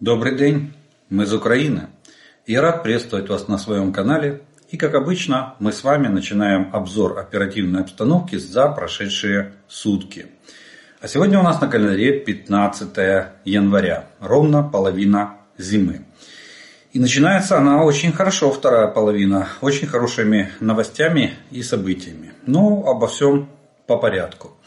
Добрый день, мы из Украины. Я рад приветствовать вас на своем канале. И как обычно, мы с вами начинаем обзор оперативной обстановки за прошедшие сутки. А сегодня у нас на календаре 15 января, ровно половина зимы. И начинается она очень хорошо, вторая половина, очень хорошими новостями и событиями. Но обо всем по порядку.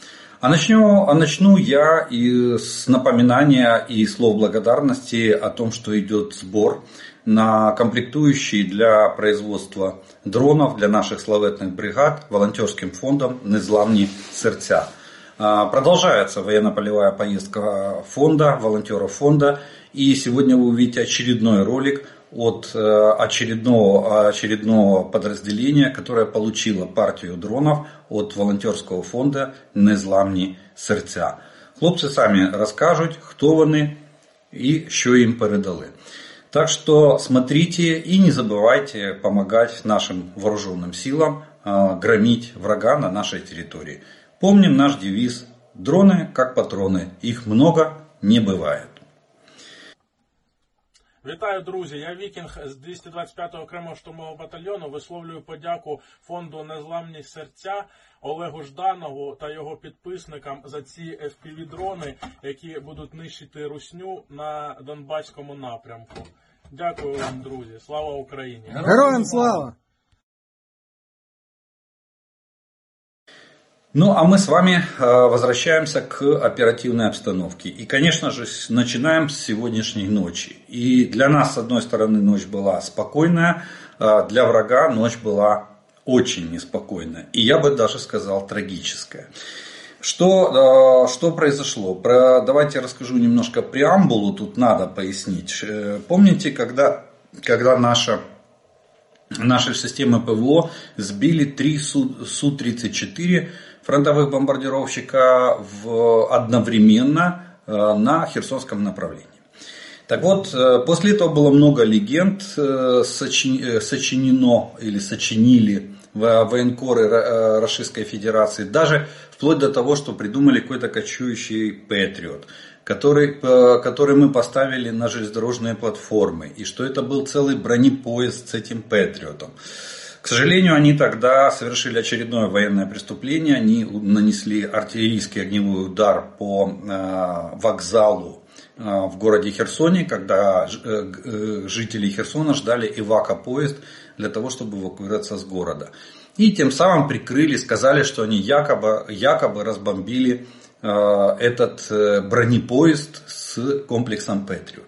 А начну, а начну я и с напоминания и слов благодарности о том, что идет сбор на комплектующие для производства дронов для наших славетных бригад волонтерским фондом «Незламні сердца». Продолжается военно-полевая поездка фонда, волонтеров фонда. И сегодня вы увидите очередной ролик – от э, очередного, очередного подразделения, которое получило партию дронов от волонтерского фонда «Незламні серця». Хлопці самі розкажуть, хто вони і що їм передали. Так что смотрите и не забывайте помогать нашим вооруженным силам громить врага на нашей территории. Помним наш девиз «Дроны как патроны, их много не бывает». Вітаю, друзі! Я Вікінг з 225-го окремого штурмового батальйону. Висловлюю подяку фонду Незламні серця Олегу Жданову та його підписникам за ці FPV-дрони, які будуть нищити русню на Донбаському напрямку. Дякую вам, друзі! Слава Україні! Героям слава! Ну, а мы с вами э, возвращаемся к оперативной обстановке. И, конечно же, начинаем с сегодняшней ночи. И для нас, с одной стороны, ночь была спокойная, э, для врага ночь была очень неспокойная. И я бы даже сказал трагическая. Что, э, что произошло? Про, давайте расскажу немножко преамбулу, тут надо пояснить. Помните, когда, когда наша нашей системы ПВО сбили три Су-34 фронтовых бомбардировщика в, одновременно э, на Херсонском направлении. Так вот, э, после этого было много легенд э, сочинено или сочинили военкоры Российской Федерации, даже вплоть до того, что придумали какой-то кочующий Патриот, который, который мы поставили на железнодорожные платформы, и что это был целый бронепоезд с этим Патриотом. Сожалению, они тогда совершили очередное военное преступление. Они нанесли артиллерийский огневой удар по э, вокзалу э, в городе Херсоне, когда э, жители Херсона ждали эвакопоезд для того, чтобы эвакуироваться с города. И тем самым прикрыли, сказали, что они якобы, якобы разбомбили этот бронепоезд с комплексом Патриот.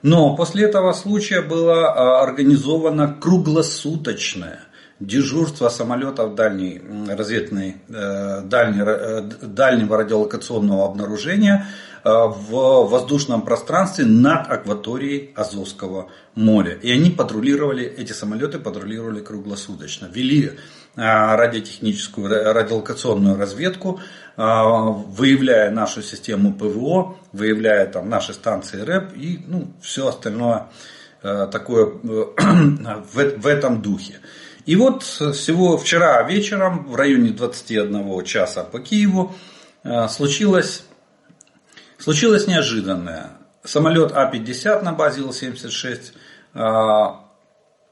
Но после этого случая было организовано круглосуточное дежурство самолетов дальней разведной, э, дальней, э, дальнего радиолокационного обнаружения э, в воздушном пространстве над акваторией Азовского моря. И они патрулировали, эти самолеты патрулировали круглосуточно. Вели радиотехническую, радиолокационную разведку, выявляя нашу систему ПВО, выявляя там наши станции РЭП и ну, все остальное такое в, в этом духе. И вот всего вчера вечером в районе 21 часа по Киеву э, случилось, случилось неожиданное. Самолет А-50 на базе Ил-76 э,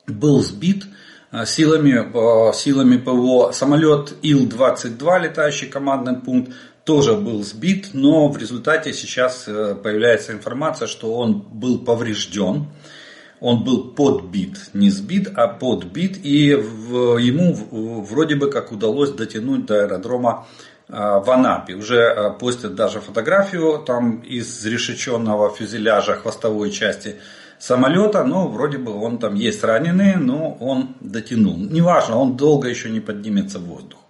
был сбит э, силами, силами ПВО. Самолет Ил-22, летающий командный пункт, тоже был сбит, но в результате сейчас появляется информация, что он был поврежден он был подбит, не сбит, а подбит, и в, ему вроде бы как удалось дотянуть до аэродрома а, в Анапе. Уже а, постят даже фотографию там из решеченного фюзеляжа хвостовой части самолета, но вроде бы он там есть раненый, но он дотянул. Неважно, он долго еще не поднимется в воздух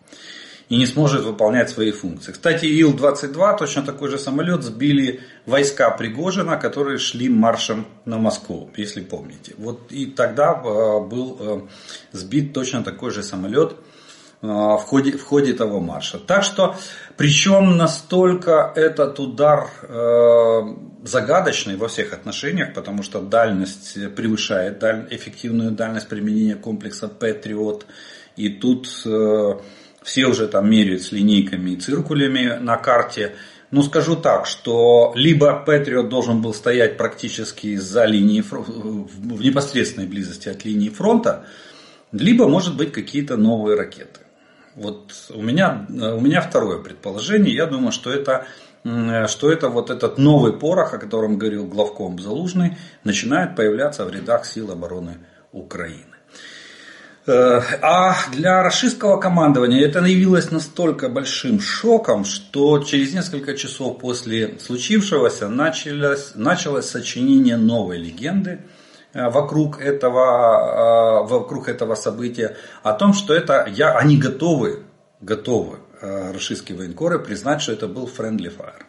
и не сможет выполнять свои функции. Кстати, Ил-22, точно такой же самолет, сбили войска Пригожина, которые шли маршем на Москву, если помните. Вот и тогда э, был э, сбит точно такой же самолет э, в ходе, в ходе того марша. Так что, причем настолько этот удар загадочный во всех отношениях, потому что дальность превышает даль, эффективную дальность применения комплекса Патриот. И тут все уже там меряют с линейками и циркулями на карте Ну, скажу так, что либо Патриот должен был стоять практически за линией, в непосредственной близости от линии фронта, либо, может быть, какие-то новые ракеты. Вот у меня, у меня второе предположение. Я думаю, что это, что это вот этот новый порох, о котором говорил главком Залужный, начинает появляться в рядах сил обороны Украины. Э, а для расистского командования это явилось настолько большим шоком, что через несколько часов после случившегося началось, началось сочинение новой легенды э, вокруг этого, э, вокруг этого события, о том, что это я, они готовы, готовы, расистские военкоры, признать, что это был friendly fire.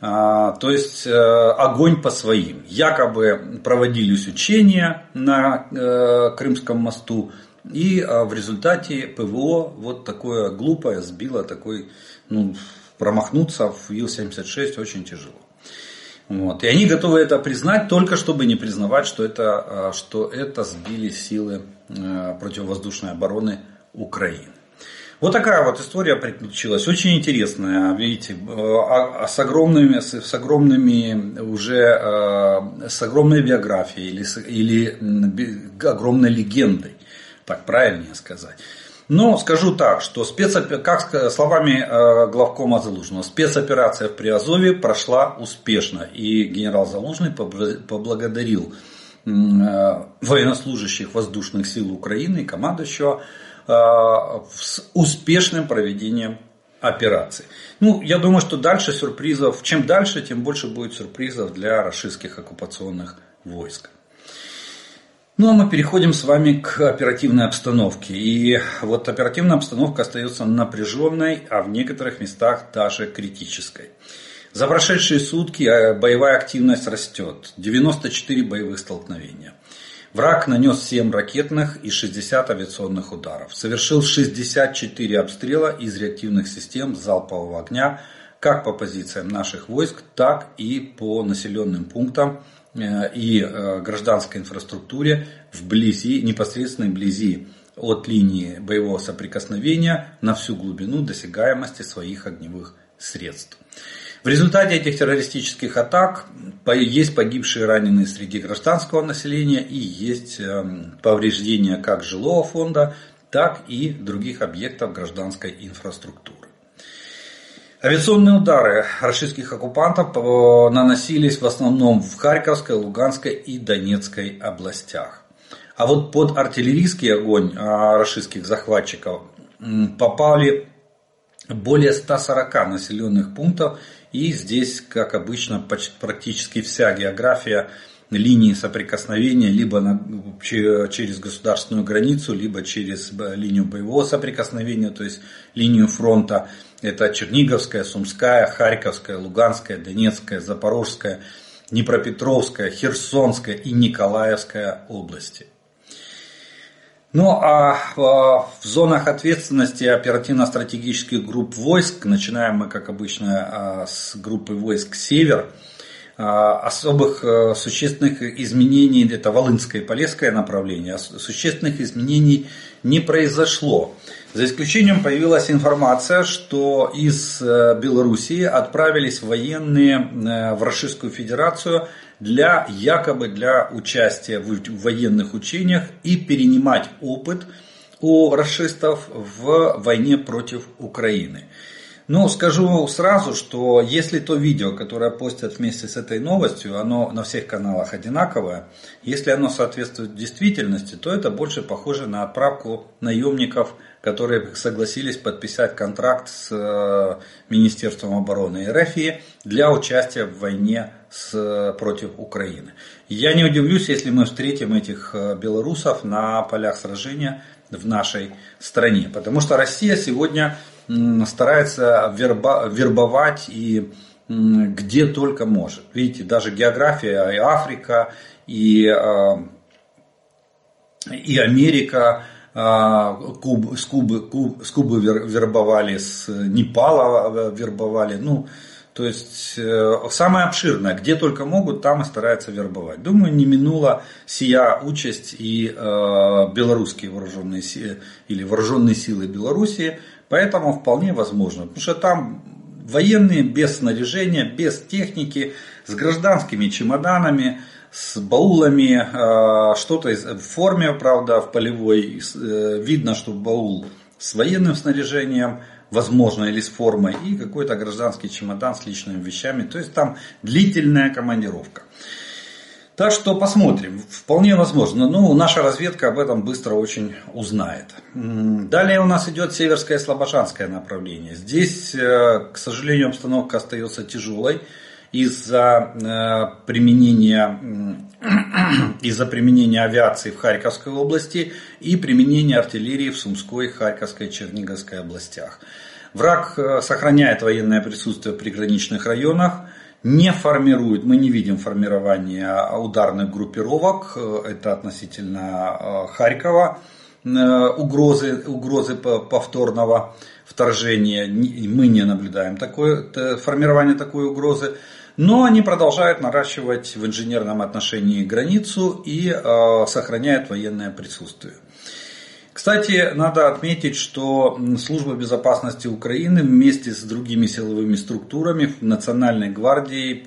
То есть огонь по своим. Якобы проводились учения на Крымском мосту, и а, в результате ПВО вот такое глупое сбило такой, ну, промахнуться в Ил-76 очень тяжело. Вот. И они готовы это признать, только чтобы не признавать, что это, а, что это сбили силы а, противовоздушной обороны Украины. Вот такая вот история приключилась. Очень интересная, видите, с огромными, с огромными уже, с огромной биографией или, или огромной легендой так правильнее сказать. Но скажу так, что спецопер... как словами э, главкома Залужного, спецоперация в Приазове прошла успешно. И генерал Залужный поблагодарил э, военнослужащих воздушных сил Украины и командующего э, с успешным проведением операции. Ну, я думаю, что дальше сюрпризов, чем дальше, тем больше будет сюрпризов для российских оккупационных войск. Ну а мы переходим с вами к оперативной обстановке. И вот оперативная обстановка остается напряженной, а в некоторых местах даже критической. За прошедшие сутки э, боевая активность растет. 94 боевых столкновения. Враг нанес 7 ракетных и 60 авиационных ударов. Совершил 64 обстрела из реактивных систем залпового огня как по позициям наших войск, так и по населенным пунктам и э, гражданской инфраструктуре вблизи, непосредственно вблизи от линии боевого соприкосновения на всю глубину досягаемости своих огневых средств. В результате этих террористических атак есть погибшие и раненые среди гражданского населения и есть эм, повреждения как жилого фонда, так и других объектов гражданской инфраструктуры. Авиационные удары российских оккупантов э, наносились в основном в Харьковской, Луганской и Донецкой областях. А вот под артиллерийский огонь э, российских захватчиков попали более 140 населенных пунктов. И здесь, как обычно, практически вся география линии соприкосновения либо на, через государственную границу, либо через э, линию боевого соприкосновения, то есть линию фронта. Это Черниговская, Сумская, Харьковская, Луганская, Донецкая, Запорожская, Днепропетровская, Херсонская и Николаевская области. Ну а в зонах ответственности оперативно-стратегических групп войск, начинаем мы, как обычно, а, с группы войск «Север», а, особых э, существенных изменений, это Волынское и Полесское направление, существенных изменений не произошло. За исключением появилась информация, что из э, Белоруссии отправились военные э, в Российскую Федерацию для якобы для участия в военных учениях и перенимать опыт у расистов в войне против Украины. Ну, скажу сразу, что если то видео, которое постят вместе с этой новостью, оно на всех каналах одинаковое, если оно соответствует действительности, то это больше похоже на отправку наемников, которые согласились подписать контракт с э, Министерством обороны РФ для участия в войне с, против Украины. Я не удивлюсь, если мы встретим этих э, белорусов на полях сражения в нашей стране, потому что Россия сегодня старается верба, вербовать и где только может. Видите, даже география, и Африка, и, а, и Америка, а, Куб, с, Кубы, Куб, с Кубы вербовали, с Непала вербовали. Ну, то есть э, самое обширное, где только могут, там и стараются вербовать. Думаю, не минула сия участь и э, белорусские вооруженные силы или вооруженные силы Белоруссии, поэтому вполне возможно, потому что там Военные без снаряжения, без техники, с гражданскими чемоданами, с баулами, э, что-то в форме, правда, в полевой. Э, видно, что баул с военным снаряжением, возможно, или с формой, и какой-то гражданский чемодан с личными вещами. То есть там длительная командировка. Так что посмотрим. Вполне возможно. Ну, наша разведка об этом быстро очень узнает. Далее у нас идет Северское Слобожанское направление. Здесь, э, к сожалению, обстановка остается тяжелой из-за э, применения, из-за применения авиации в Харьковской области и применения артиллерии в Сумской, Харьковской и Черниговской областях. Враг э, сохраняет военное присутствие в приграничных районах не формирует, мы не видим формирования ударных группировок, это относительно э, Харькова, э, угрозы, угрозы повторного вторжения, мы не наблюдаем такое, формирование такой угрозы, но они продолжают наращивать в инженерном отношении границу и э, сохраняют военное присутствие. Кстати, надо отметить, что Служба безопасности Украины вместе с другими силовыми структурами, Национальной гвардией,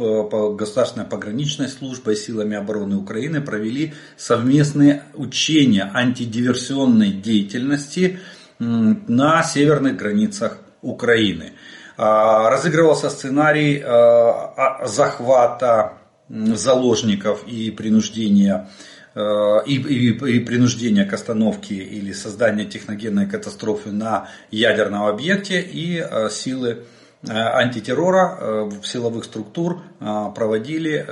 Государственной пограничной службой, силами обороны Украины провели совместные учения антидиверсионной деятельности на северных границах Украины. А, разыгрывался сценарий а, захвата заложников и принуждения и, и, и принуждение к остановке или создание техногенной катастрофы на ядерном объекте и э, силы э, антитеррора силовых структур проводили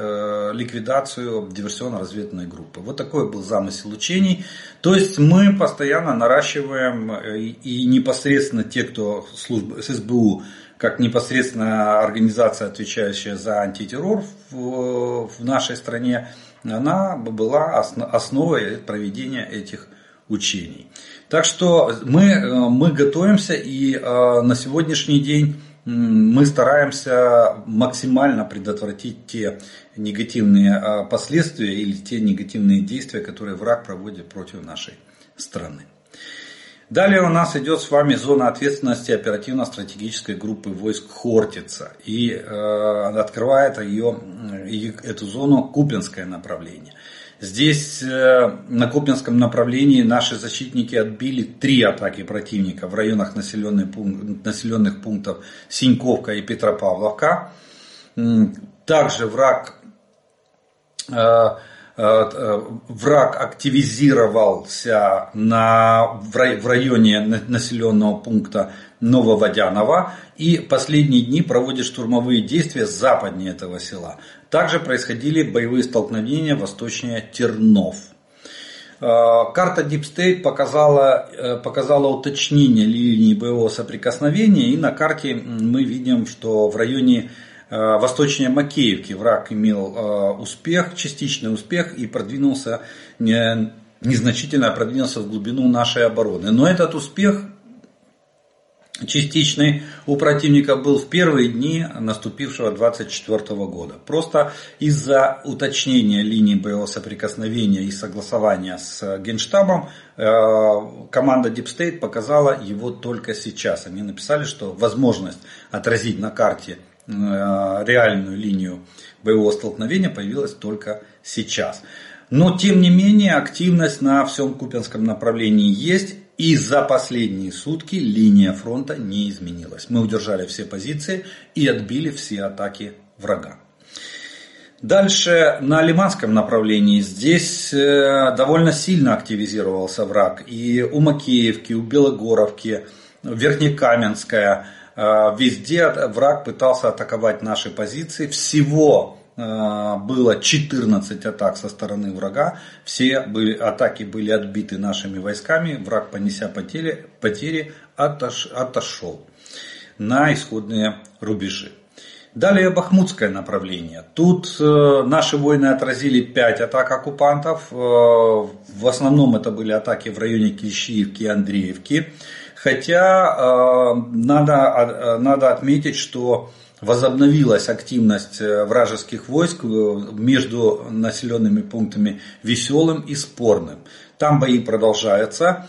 ликвидацию диверсионно-разведной группы. Вот такой был замысел учений. То есть мы постоянно наращиваем и непосредственно те, кто служба, с СБУ, как непосредственно организация, отвечающая за антитеррор в, в нашей стране, она была основой проведения этих учений. Так что мы, э, мы готовимся и э, на сегодняшний день мы стараемся максимально предотвратить те негативные э, последствия или те негативные действия, которые враг проводит против нашей страны. Далее у нас идет с вами зона ответственности оперативно-стратегической группы войск Хортица. И э, открывает ее, эту зону Купинское направление. Здесь э, на Купинском направлении наши защитники отбили три атаки противника в районах населенных, пункт, населенных пунктов Синьковка и Петропавловка. Также враг э, Э, э, враг активизировался на, в районе населенного пункта Нововодянова и последние дни проводит штурмовые действия западнее этого села. Также происходили боевые столкновения восточнее Тернов. Э, карта Deep State показала, показала уточнение линии боевого соприкосновения и на карте мы видим, что в районе Э, восточнее Макеевки враг имел э, успех, частичный успех и продвинулся, незначительно продвинулся в глубину нашей обороны. Но этот успех частичный у противника был в первые дни наступившего 24 года. Просто из-за уточнения линии боевого соприкосновения и согласования с Генштабом э, команда Deep State показала его только сейчас. Они написали, что возможность отразить на карте Э, реальную линию боевого столкновения появилась только сейчас. Но тем не менее активность на всем Купинском направлении есть. И за последние сутки линия фронта не изменилась. Мы удержали все позиции и отбили все атаки врага. Дальше на Лиманском направлении здесь э, довольно сильно активизировался враг. И у Макеевки, у Белогоровки, Верхнекаменская, Э, везде враг пытался атаковать наши позиции. Всего э, было 14 атак со стороны врага. Все были, атаки были отбиты нашими войсками. Враг, понеся потери, потери отош, отошел на исходные рубежи. Далее Бахмутское направление. Тут э, наши воины отразили 5 атак оккупантов. Э, в основном это были атаки в районе Клещиевки и Андреевки. Хотя э, надо, э, надо отметить, что возобновилась активность э, вражеских войск между населенными пунктами Веселым и Спорным. Там бои продолжаются,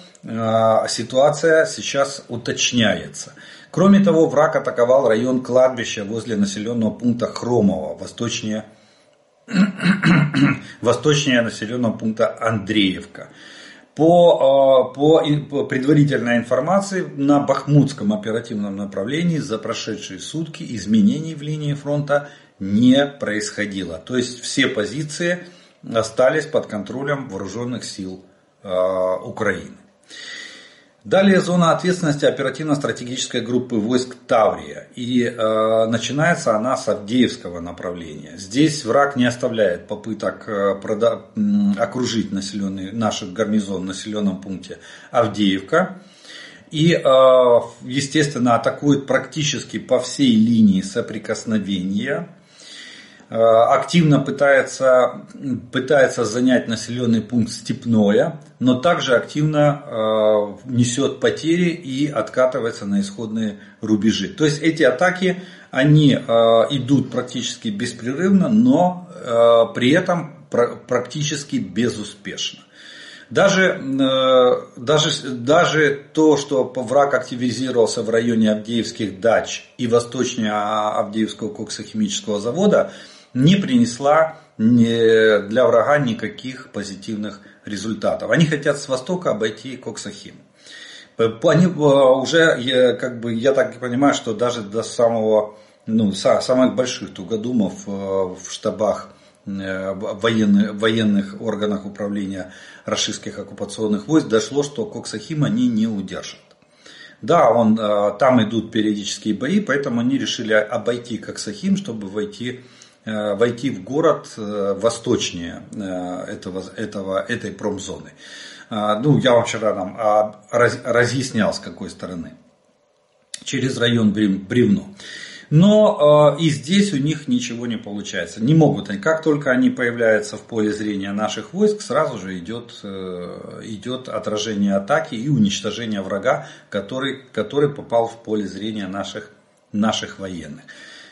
ситуация сейчас уточняется. Кроме того, враг атаковал район кладбища возле населенного пункта Хромово, восточнее, восточнее населенного пункта Андреевка. По, по, по предварительной информации, на Бахмутском оперативном направлении за прошедшие сутки изменений в линии фронта не происходило. То есть все позиции остались под контролем вооруженных сил э, Украины. Далее зона ответственности оперативно-стратегической группы войск Таврия. И э, начинается она с Авдеевского направления. Здесь враг не оставляет попыток э, прода- окружить населенный, наш гарнизон в населенном пункте Авдеевка. И, э, естественно, атакует практически по всей линии соприкосновения активно пытается, пытается занять населенный пункт Степное, но также активно э, несет потери и откатывается на исходные рубежи. То есть эти атаки, они э, идут практически беспрерывно, но при этом практически безуспешно. Даже, даже, даже то, что враг активизировался в районе Авдеевских дач и восточнее Авдеевского коксохимического завода, не принесла для врага никаких позитивных результатов. Они хотят с востока обойти Коксахим. Они уже, как бы, я так понимаю, что даже до самого, ну, самых больших тугодумов э, в штабах э, военных, военных органах управления российских оккупационных войск дошло, что Коксахим они не удержат. Да, он, э, там идут периодические бои, поэтому они решили обойти Коксахим, чтобы войти Э, войти в город э, восточнее э, этого, этого, этой промзоны. Ну, я вам вчера там а, разъяснял, с какой стороны. Через район Бревно. Но и здесь у них ничего не получается. Не могут они. Как только они появляются в поле зрения наших войск, сразу же идет, идет отражение атаки и уничтожение врага, который, который попал в поле зрения наших, наших военных.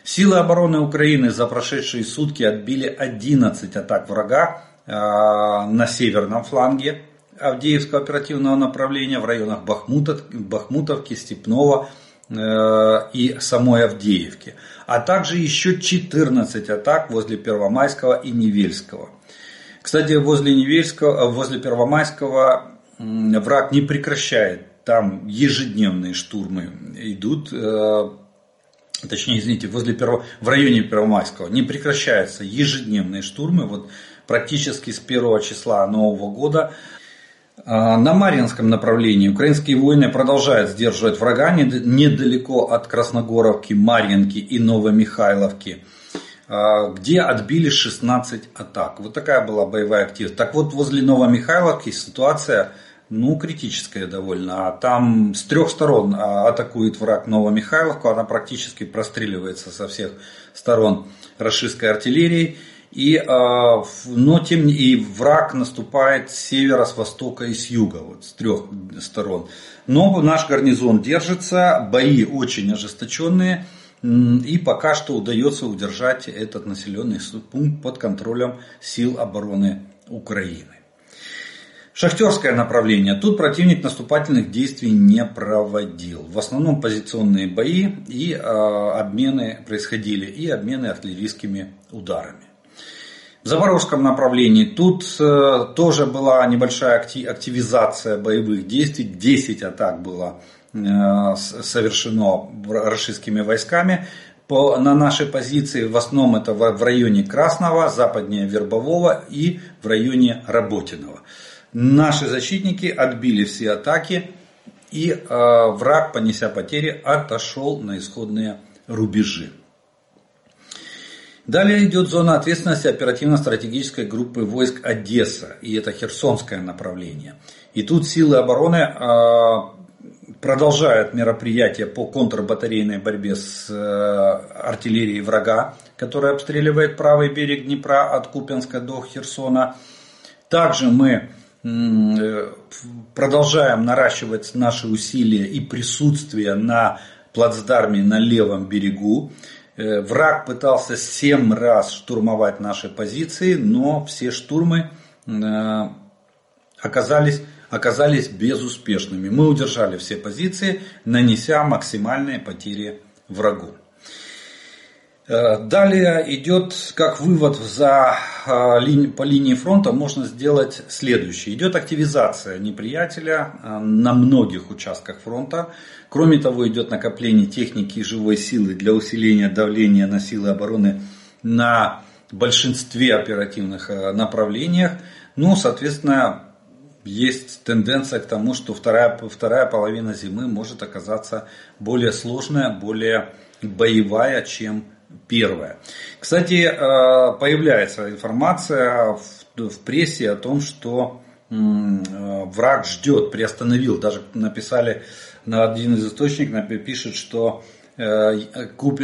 Силы обороны Украины за прошедшие сутки отбили 11 атак врага э, на северном фланге Авдеевского оперативного направления в районах Бахмутов, Бахмутовки, Степного э, и самой Авдеевки. А также еще 14 атак возле Первомайского и Невельского. Кстати, возле Невельского, возле Первомайского враг не прекращает. Там ежедневные штурмы идут э, точнее, извините, возле Перво, в районе Первомайского не прекращаются ежедневные штурмы, вот практически с первого числа Нового года. А, на Марьинском направлении украинские воины продолжают сдерживать врага недалеко от Красногоровки, Марьинки и Новомихайловки, а, где отбили 16 атак. Вот такая была боевая активность. Так вот, возле Новомихайловки ситуация ну, критическая довольно. А там с трех сторон а, атакует враг Новомихайловку, она практически простреливается со всех сторон расистской артиллерией. И, а, но тем и враг наступает с севера, с востока и с юга, вот, с трех сторон. Но наш гарнизон держится, бои очень ожесточенные, и пока что удается удержать этот населенный пункт под контролем сил обороны Украины. Шахтерское направление. Тут противник наступательных действий не проводил. В основном позиционные бои и э, обмены происходили, и обмены артиллерийскими ударами. В Запорожском направлении тут э, тоже была небольшая активизация боевых действий. 10 атак было э, совершено российскими войсками по, на нашей позиции. В основном это в, в районе Красного, западнее Вербового и в районе Работиного. Наши защитники отбили все атаки, и э, враг, понеся потери, отошел на исходные рубежи. Далее идет зона ответственности оперативно-стратегической группы войск Одесса, и это Херсонское направление. И тут силы обороны э, продолжают мероприятия по контрбатарейной борьбе с э, артиллерией врага, которая обстреливает правый берег Днепра от Купенска до Херсона. Также мы продолжаем наращивать наши усилия и присутствие на плацдарме на левом берегу. Э, враг пытался семь раз штурмовать наши позиции, но все штурмы э, оказались оказались безуспешными. Мы удержали все позиции, нанеся максимальные потери врагу. Э, далее идет, как вывод за, э, по линии фронта, можно сделать следующее. Идет активизация неприятеля э, на многих участках фронта. Кроме того, идет накопление техники и живой силы для усиления давления на силы обороны на большинстве оперативных направлениях. Ну, соответственно, есть тенденция к тому, что вторая, вторая половина зимы может оказаться более сложная, более боевая, чем первое. Кстати, э, появляется информация в прессе о том, что э, враг ждет, приостановил. Даже написали на один из источников, пишет, что э,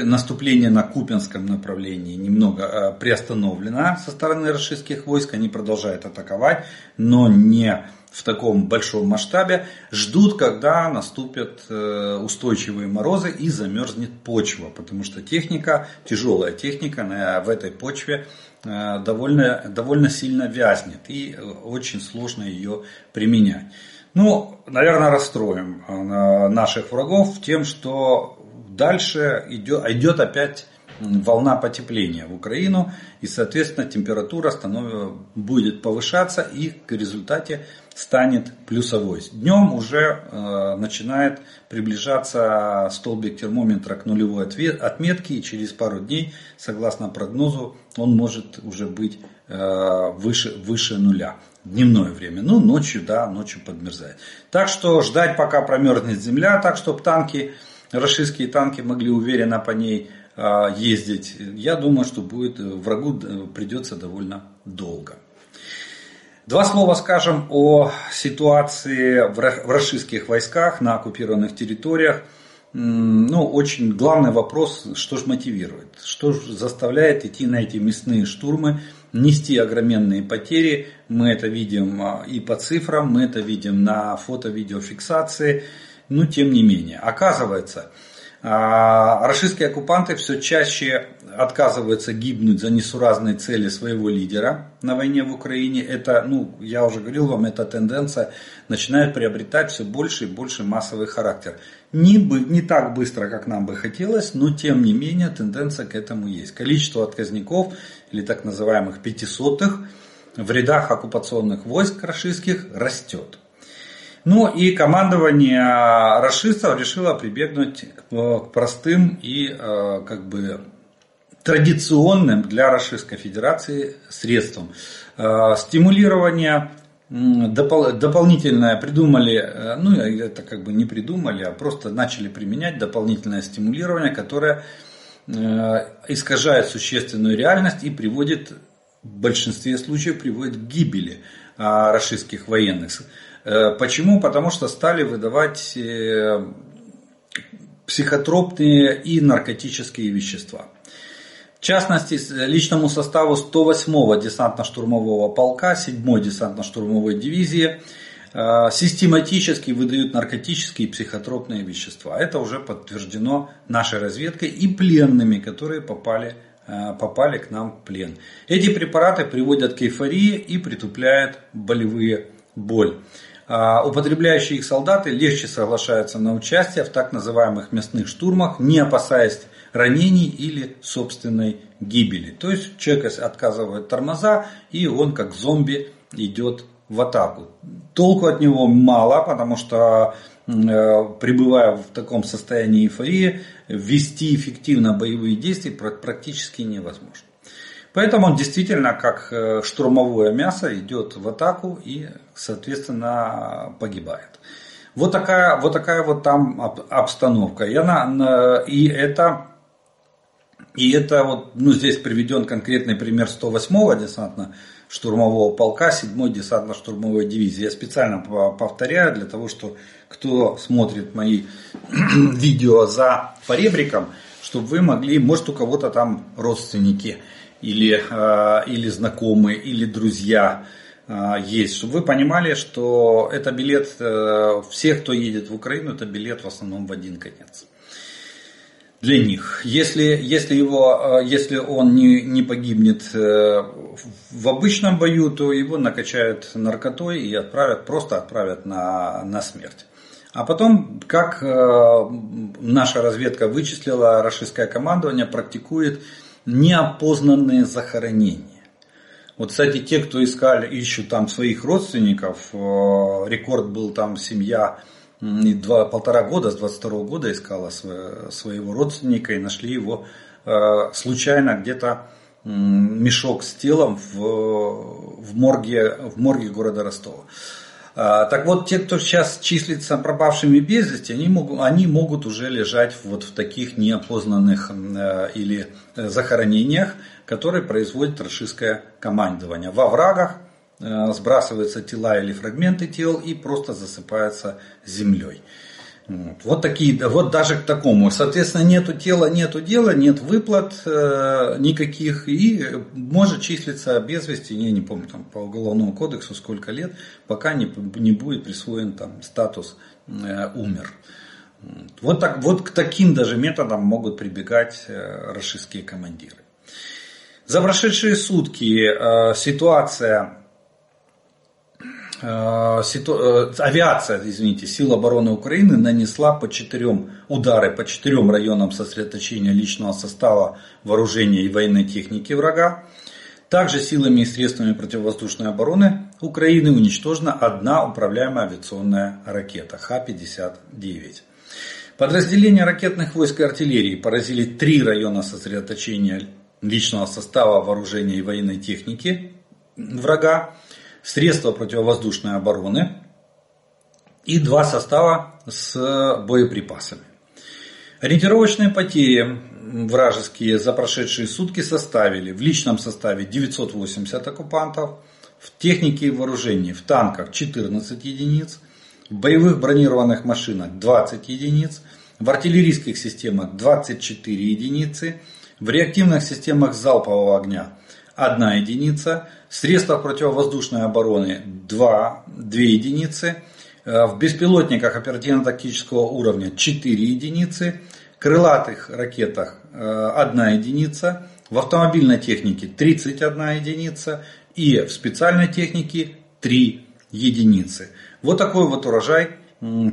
наступление на Купинском направлении немного приостановлено со стороны российских войск. Они продолжают атаковать, но не в таком большом масштабе, ждут, когда наступят э, устойчивые морозы и замерзнет почва, потому что техника, тяжелая техника в этой почве э, довольно, довольно сильно вязнет и э, очень сложно ее применять. Ну, наверное, расстроим наших врагов тем, что дальше идет, идет опять волна потепления в Украину, и, соответственно, температура будет повышаться, и в результате станет плюсовой. Днем уже э, начинает приближаться столбик термометра к нулевой отметке, и через пару дней, согласно прогнозу, он может уже быть э, выше, выше нуля. Дневное время. Ну, ночью, да, ночью подмерзает. Так что ждать, пока промерзнет земля, так чтобы танки, российские танки могли уверенно по ней ездить. Я думаю, что будет врагу э, придется довольно долго. Два слова скажем о ситуации в российских войсках на оккупированных территориях. Ну, очень главный вопрос, что же мотивирует, что же заставляет идти на эти мясные штурмы, нести огроменные потери. Мы это видим а, и по цифрам, мы это видим на фото-видеофиксации. Но тем не менее, оказывается, а, Рашистские оккупанты все чаще отказываются гибнуть за несуразные цели своего лидера на войне в Украине. Это, ну, я уже говорил вам, эта тенденция начинает приобретать все больше и больше массовый характер. Не, бы, не так быстро, как нам бы хотелось, но тем не менее тенденция к этому есть. Количество отказников или так называемых пятисотых в рядах оккупационных войск российских растет. Ну и командование расистов решило прибегнуть к простым и э, как бы традиционным для Российской Федерации средствам. Э, стимулирование дополнительное придумали, э, ну это как бы не придумали, а просто начали применять дополнительное стимулирование, которое искажает существенную реальность и приводит в большинстве случаев приводит к гибели российских военных. Э, почему? Потому что стали выдавать э, психотропные и наркотические вещества. В частности, личному составу 108-го десантно-штурмового полка, 7-й десантно-штурмовой дивизии э, систематически выдают наркотические и психотропные вещества. Это уже подтверждено нашей разведкой и пленными, которые попали, попали к нам в плен. Эти препараты приводят к эйфории и притупляют болевые боль. А, употребляющие их солдаты легче соглашаются на участие в так называемых мясных штурмах, не опасаясь ранений или собственной гибели. То есть человек отказывает тормоза, и он как зомби идет в атаку. Толку от него мало, потому что э, пребывая в таком состоянии эйфории, вести эффективно боевые действия практически невозможно. Поэтому он действительно, как э, штурмовое мясо, идет в атаку и, соответственно, погибает. Вот такая вот, такая вот там обстановка. И, она, и это, и это вот, ну, здесь приведен конкретный пример 108-го десантно-штурмового полка, 7-й десантно-штурмовой дивизии. Я специально повторяю для того, что кто смотрит мои видео за поребриком, чтобы вы могли, может у кого-то там родственники – или, э, или знакомые, или друзья э, есть, чтобы вы понимали, что это билет, э, всех, кто едет в Украину, это билет в основном в один конец. для них. Если, если, его, э, если он не, не погибнет э, в обычном бою, то его накачают наркотой и отправят, просто отправят на, на смерть. А потом, как э, наша разведка вычислила, российское командование практикует неопознанные захоронения. Вот, кстати, те, кто искали, ищут там своих родственников, рекорд был там семья два, полтора года, с 22 года искала своего родственника и нашли его э, случайно где-то мешок с телом в, в, морге, в морге города Ростова. А, так вот, те, кто сейчас числится пропавшими без вести, они могут, они могут уже лежать вот в таких неопознанных э, или захоронениях, которые производит рашистское командование. Во врагах Э, сбрасываются тела или фрагменты тел и просто засыпаются землей. Вот такие, вот даже к такому. Соответственно, нету тела, нету дела, нет выплат э, никаких и может числиться без вести, я не помню, там по уголовному кодексу сколько лет, пока не, не будет присвоен там статус э, умер. Вот, так, вот к таким даже методам могут прибегать э, российские командиры. За прошедшие сутки э, ситуация ситу... Э, авиация, извините, сил обороны Украины нанесла по четырем удары по четырем районам сосредоточения личного состава вооружения и военной техники врага. Также силами и средствами противовоздушной обороны Украины уничтожена одна управляемая авиационная ракета Х-59. Подразделения ракетных войск и артиллерии поразили три района сосредоточения личного состава вооружения и военной техники врага средства противовоздушной обороны и два состава с боеприпасами. Ориентировочные потери вражеские за прошедшие сутки составили в личном составе 980 оккупантов, в технике и вооружении в танках 14 единиц, в боевых бронированных машинах 20 единиц, в артиллерийских системах 24 единицы, в реактивных системах залпового огня 1 единица, средства противовоздушной обороны 2, 2 единицы, э, в беспилотниках оперативно-тактического уровня 4 единицы, крылатых ракетах 1 э, единица, в автомобильной технике 31 единица и в специальной технике 3 единицы. Вот такой вот урожай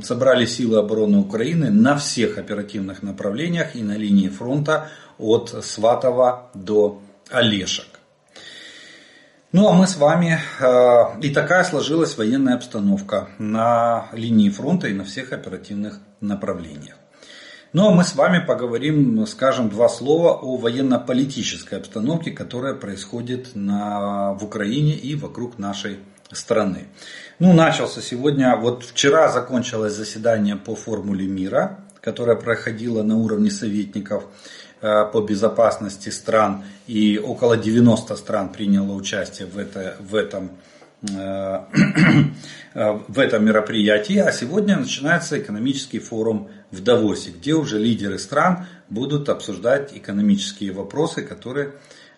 собрали силы обороны Украины на всех оперативных направлениях и на линии фронта от Сватова до Олешек. Ну а мы с вами, э, и такая сложилась военная обстановка на линии фронта и на всех оперативных направлениях. Ну а мы с вами поговорим, скажем, два слова о военно-политической обстановке, которая происходит на, в Украине и вокруг нашей страны. Ну, начался сегодня, вот вчера закончилось заседание по формуле мира, которое проходило на уровне советников. Э, по безопасности стран, и около 90 стран приняло участие в, это, в, этом, э, в этом мероприятии. А сегодня начинается экономический форум в Давосе, где уже лидеры стран будут обсуждать экономические вопросы, которые,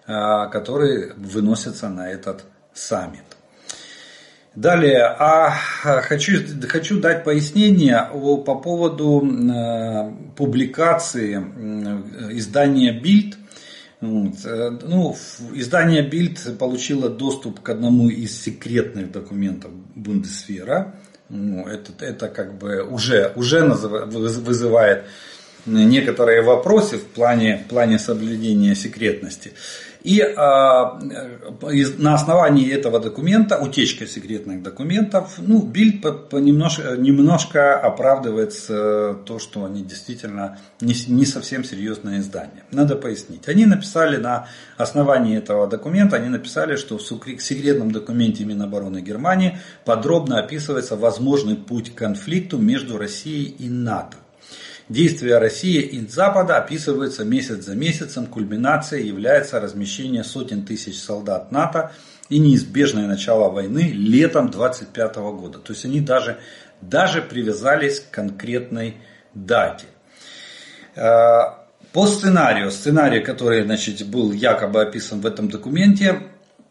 э, которые выносятся на этот саммит. Далее, а хочу, хочу дать пояснение о, по поводу э, публикации э, издания. Вот, э, ну, издание Bild получило доступ к одному из секретных документов Бундесвера. Ну, это, это как бы уже, уже вызывает некоторые вопросы в плане, в плане соблюдения секретности. И а, на основании этого документа, утечка секретных документов, ну, Бильд по, по немножко, немножко оправдывает то, что они действительно не, не совсем серьезное издание. Надо пояснить. Они написали на основании этого документа, они написали, что в секретном документе Минобороны Германии подробно описывается возможный путь к конфликту между Россией и НАТО. Действия России и Запада описываются месяц за месяцем, кульминацией является размещение сотен тысяч солдат НАТО и неизбежное начало войны летом 25 года. То есть они даже, даже привязались к конкретной дате. Э, по сценарию, сценарий, который значит, был якобы описан в этом документе,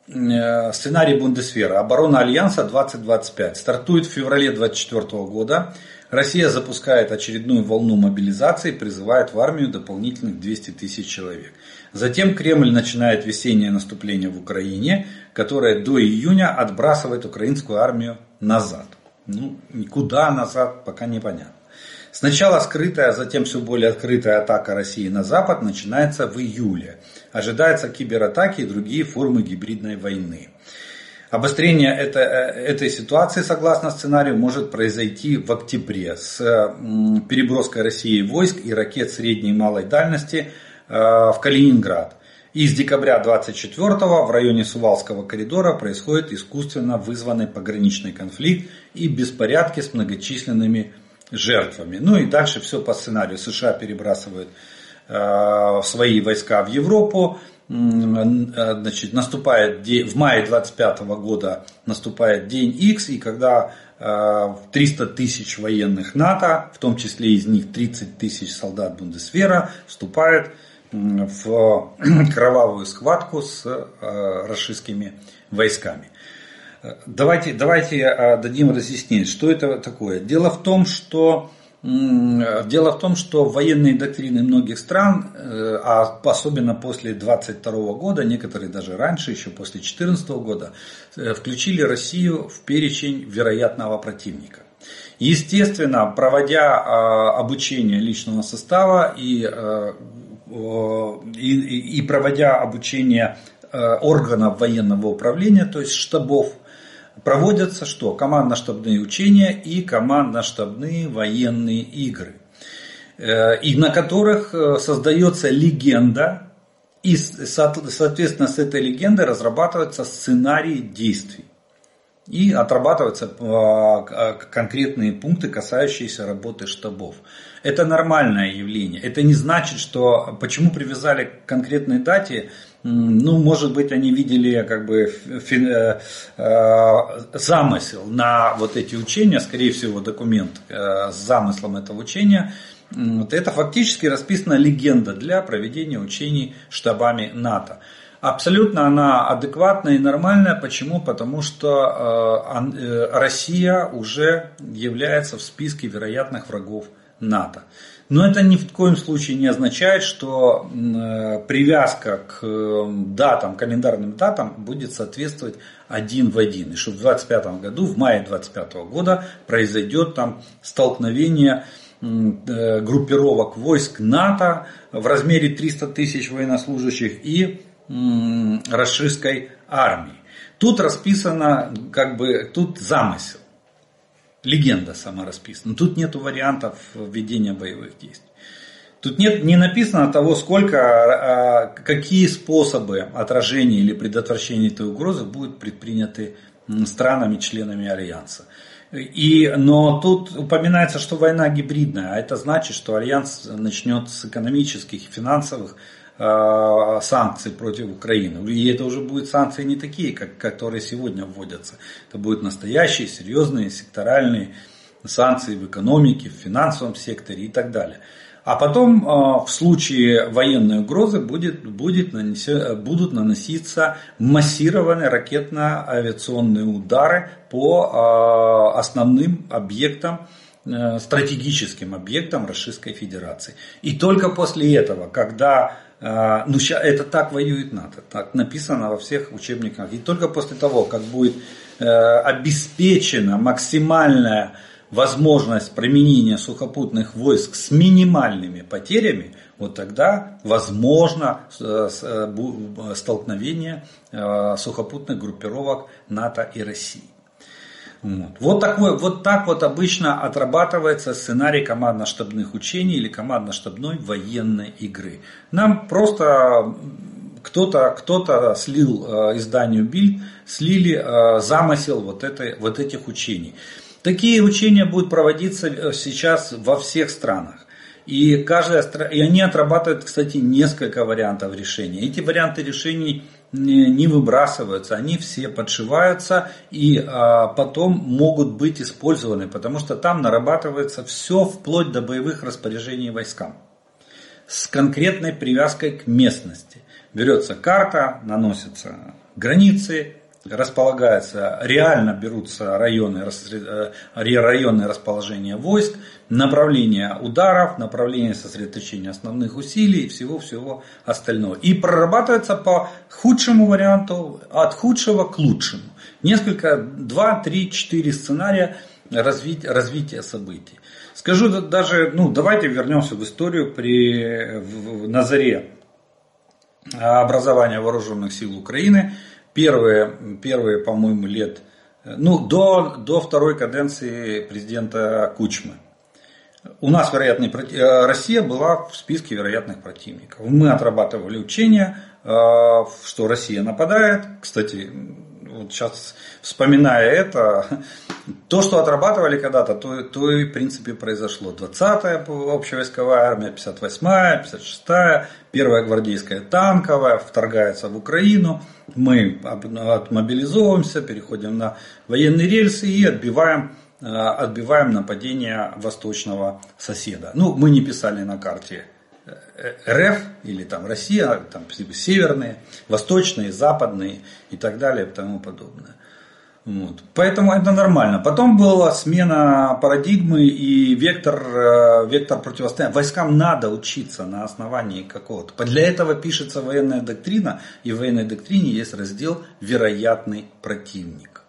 э, сценарий Бундесвера, оборона Альянса 2025, стартует в феврале 2024 года Россия запускает очередную волну мобилизации, призывает в армию дополнительных 200 тысяч человек. Затем Кремль начинает весеннее наступление в Украине, которое до июня отбрасывает украинскую армию назад. Ну, никуда назад, пока непонятно. Сначала скрытая, а затем все более открытая атака России на Запад начинается в июле. Ожидаются кибератаки и другие формы гибридной войны. Обострение это, э, этой ситуации, согласно сценарию, может произойти в октябре с переброской России войск и ракет средней и малой дальности э, в Калининград. И с декабря 24 в районе Сувалского коридора происходит искусственно вызванный пограничный конфликт и беспорядки с многочисленными жертвами. Ну и дальше все по сценарию. США перебрасывают э, свои войска в Европу, значит, наступает в мае 25 года наступает день X, и когда 300 э, тысяч военных НАТО, в том числе из них 30 тысяч солдат Бундесвера, вступают в кровавую схватку с э, российскими войсками. Давайте, давайте дадим разъяснение, что это такое. Дело в том, что Дело в том, что военные доктрины многих стран, э, а особенно после 22 года, некоторые даже раньше, еще после 14 года, э, включили Россию в перечень вероятного противника. Естественно, проводя а, обучение личного состава и, э, и, и проводя обучение органов военного управления, то есть штабов, проводятся что? Командно-штабные учения и командно-штабные военные игры. Э, и на которых э, создается легенда, и, соответственно, с этой легендой разрабатывается сценарий действий. И отрабатываются э, конкретные пункты, касающиеся работы штабов. Это нормальное явление. Это не значит, что почему привязали к конкретной дате ну, может быть, они видели как бы э, э, замысел на вот эти учения, скорее всего, документ э, с замыслом этого учения. Это фактически расписана легенда для проведения учений штабами НАТО. Абсолютно она адекватная и нормальная. Почему? Потому что Россия уже является в списке вероятных врагов НАТО. Но это ни в коем случае не означает, что э, привязка к э, датам, календарным датам будет соответствовать один в один. И что в 2025 году, в мае 2025 года произойдет там столкновение э, группировок войск НАТО в размере 300 тысяч военнослужащих и расширской армии. Тут расписано, как бы, тут замысел легенда сама расписана. Тут нет вариантов ведения боевых действий. Тут нет, не написано того, сколько, а, какие способы отражения или предотвращения этой угрозы будут предприняты странами, членами Альянса. И, но тут упоминается, что война гибридная, а это значит, что Альянс начнет с экономических и финансовых санкций против Украины. И это уже будут санкции не такие, как, которые сегодня вводятся. Это будут настоящие, серьезные, секторальные санкции в экономике, в финансовом секторе и так далее. А потом э, в случае военной угрозы будет, будет нанеся, будут наноситься массированные ракетно-авиационные удары по э, основным объектам стратегическим объектам Российской Федерации. И только после этого, когда ну, это так воюет НАТО, так написано во всех учебниках. И только после того, как будет э, обеспечена максимальная возможность применения сухопутных войск с минимальными потерями, вот тогда возможно э, э, столкновение сухопутных группировок НАТО и России. Вот. Вот, такой, вот так вот обычно отрабатывается сценарий командно-штабных учений или командно-штабной военной игры. Нам просто кто-то кто слил э, изданию Бильд, слили э, замысел вот, этой, вот этих учений. Такие учения будут проводиться э, сейчас во всех странах. И, каждая, и они отрабатывают, кстати, несколько вариантов решения. Эти варианты решений не выбрасываются, они все подшиваются и а, потом могут быть использованы, потому что там нарабатывается все вплоть до боевых распоряжений войскам с конкретной привязкой к местности. Берется карта, наносятся границы, располагается, реально берутся районы, э, районные расположения войск, направление ударов, направление сосредоточения основных усилий и всего-всего остального. И прорабатывается по худшему варианту, от худшего к лучшему. Несколько, два, три, четыре сценария развития, развития событий. Скажу даже, ну давайте вернемся в историю при, в, на заре образования вооруженных сил Украины – первые, первые по-моему, лет, ну, до, до второй каденции президента Кучмы. У нас вероятный, э, Россия была в списке вероятных противников. Мы отрабатывали учения, э, что Россия нападает. Кстати, вот сейчас вспоминая это, то, что отрабатывали когда-то, то, то и в принципе произошло. 20-я общевойсковая армия, 58-я, 56-я, первая гвардейская танковая вторгается в Украину. Мы отмобилизовываемся, переходим на военные рельсы и отбиваем э, отбиваем нападение восточного соседа. Ну, мы не писали на карте РФ или там Россия, там северные, восточные, западные и так далее и тому подобное. Вот. Поэтому это нормально. Потом была смена парадигмы и вектор, э, вектор противостояния. Войскам надо учиться на основании какого-то. Для этого пишется военная доктрина, и в военной доктрине есть раздел «Вероятный противник».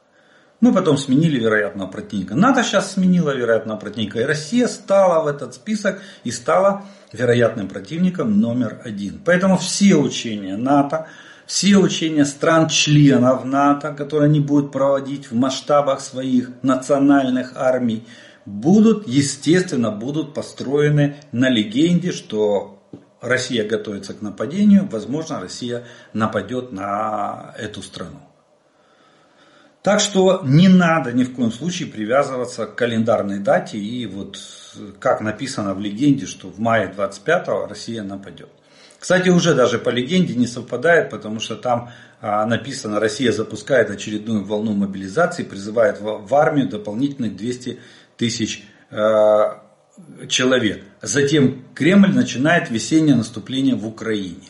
Мы потом сменили вероятного противника. НАТО сейчас сменила вероятного противника. И Россия стала в этот список и стала вероятным противником номер один. Поэтому все учения НАТО, все учения стран-членов НАТО, которые они будут проводить в масштабах своих национальных армий, будут, естественно, будут построены на легенде, что Россия готовится к нападению, возможно, Россия нападет на эту страну. Так что не надо ни в коем случае привязываться к календарной дате и вот как написано в легенде, что в мае 25-го Россия нападет. Кстати, уже даже по легенде не совпадает, потому что там а, написано, Россия запускает очередную волну мобилизации, призывает в, армию дополнительных 200 тысяч а, человек. Затем Кремль начинает весеннее наступление в Украине.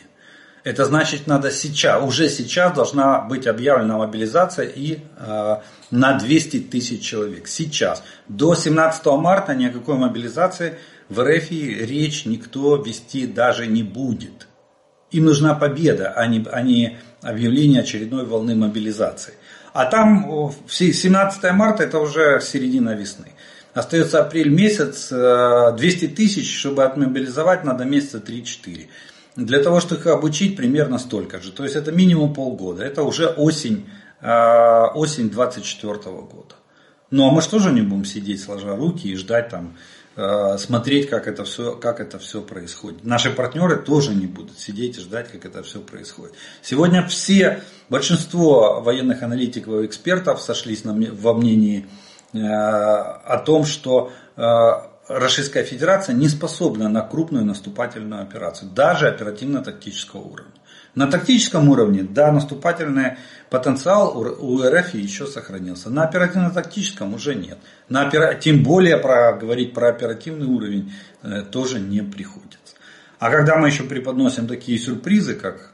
Это значит, надо сейчас, уже сейчас должна быть объявлена мобилизация и э, на 200 тысяч человек. Сейчас. До 17 марта ни о какой мобилизации в РФ речь никто вести даже не будет. Им нужна победа, а не, а не объявление очередной волны мобилизации. А там 17 марта это уже середина весны. Остается апрель месяц, 200 тысяч, чтобы отмобилизовать, надо месяца 3-4. Для того, чтобы их обучить примерно столько же. То есть это минимум полгода. Это уже осень, а, осень 24 года. Ну а мы же не будем сидеть сложа руки и ждать там, а, смотреть, как это, все, как это все происходит. Наши партнеры тоже не будут сидеть и ждать, как это все происходит. Сегодня все, большинство военных аналитиков и экспертов сошлись на, во мнении а, о том, что Российская Федерация не способна на крупную наступательную операцию, даже оперативно-тактического уровня. На тактическом уровне, да, наступательный потенциал у РФ еще сохранился. На оперативно-тактическом уже нет. На опера... Тем более про... говорить про оперативный уровень э, тоже не приходится. А когда мы еще преподносим такие сюрпризы, как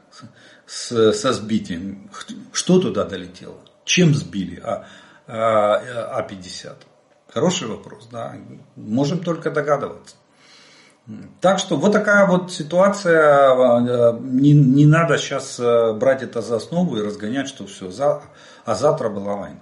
с, со сбитием, что туда долетело? Чем сбили а, а, А-50? Хороший вопрос, да. Можем только догадываться. Так что вот такая вот ситуация. Э, не, не надо сейчас э, брать это за основу и разгонять, что все, за, а завтра была война.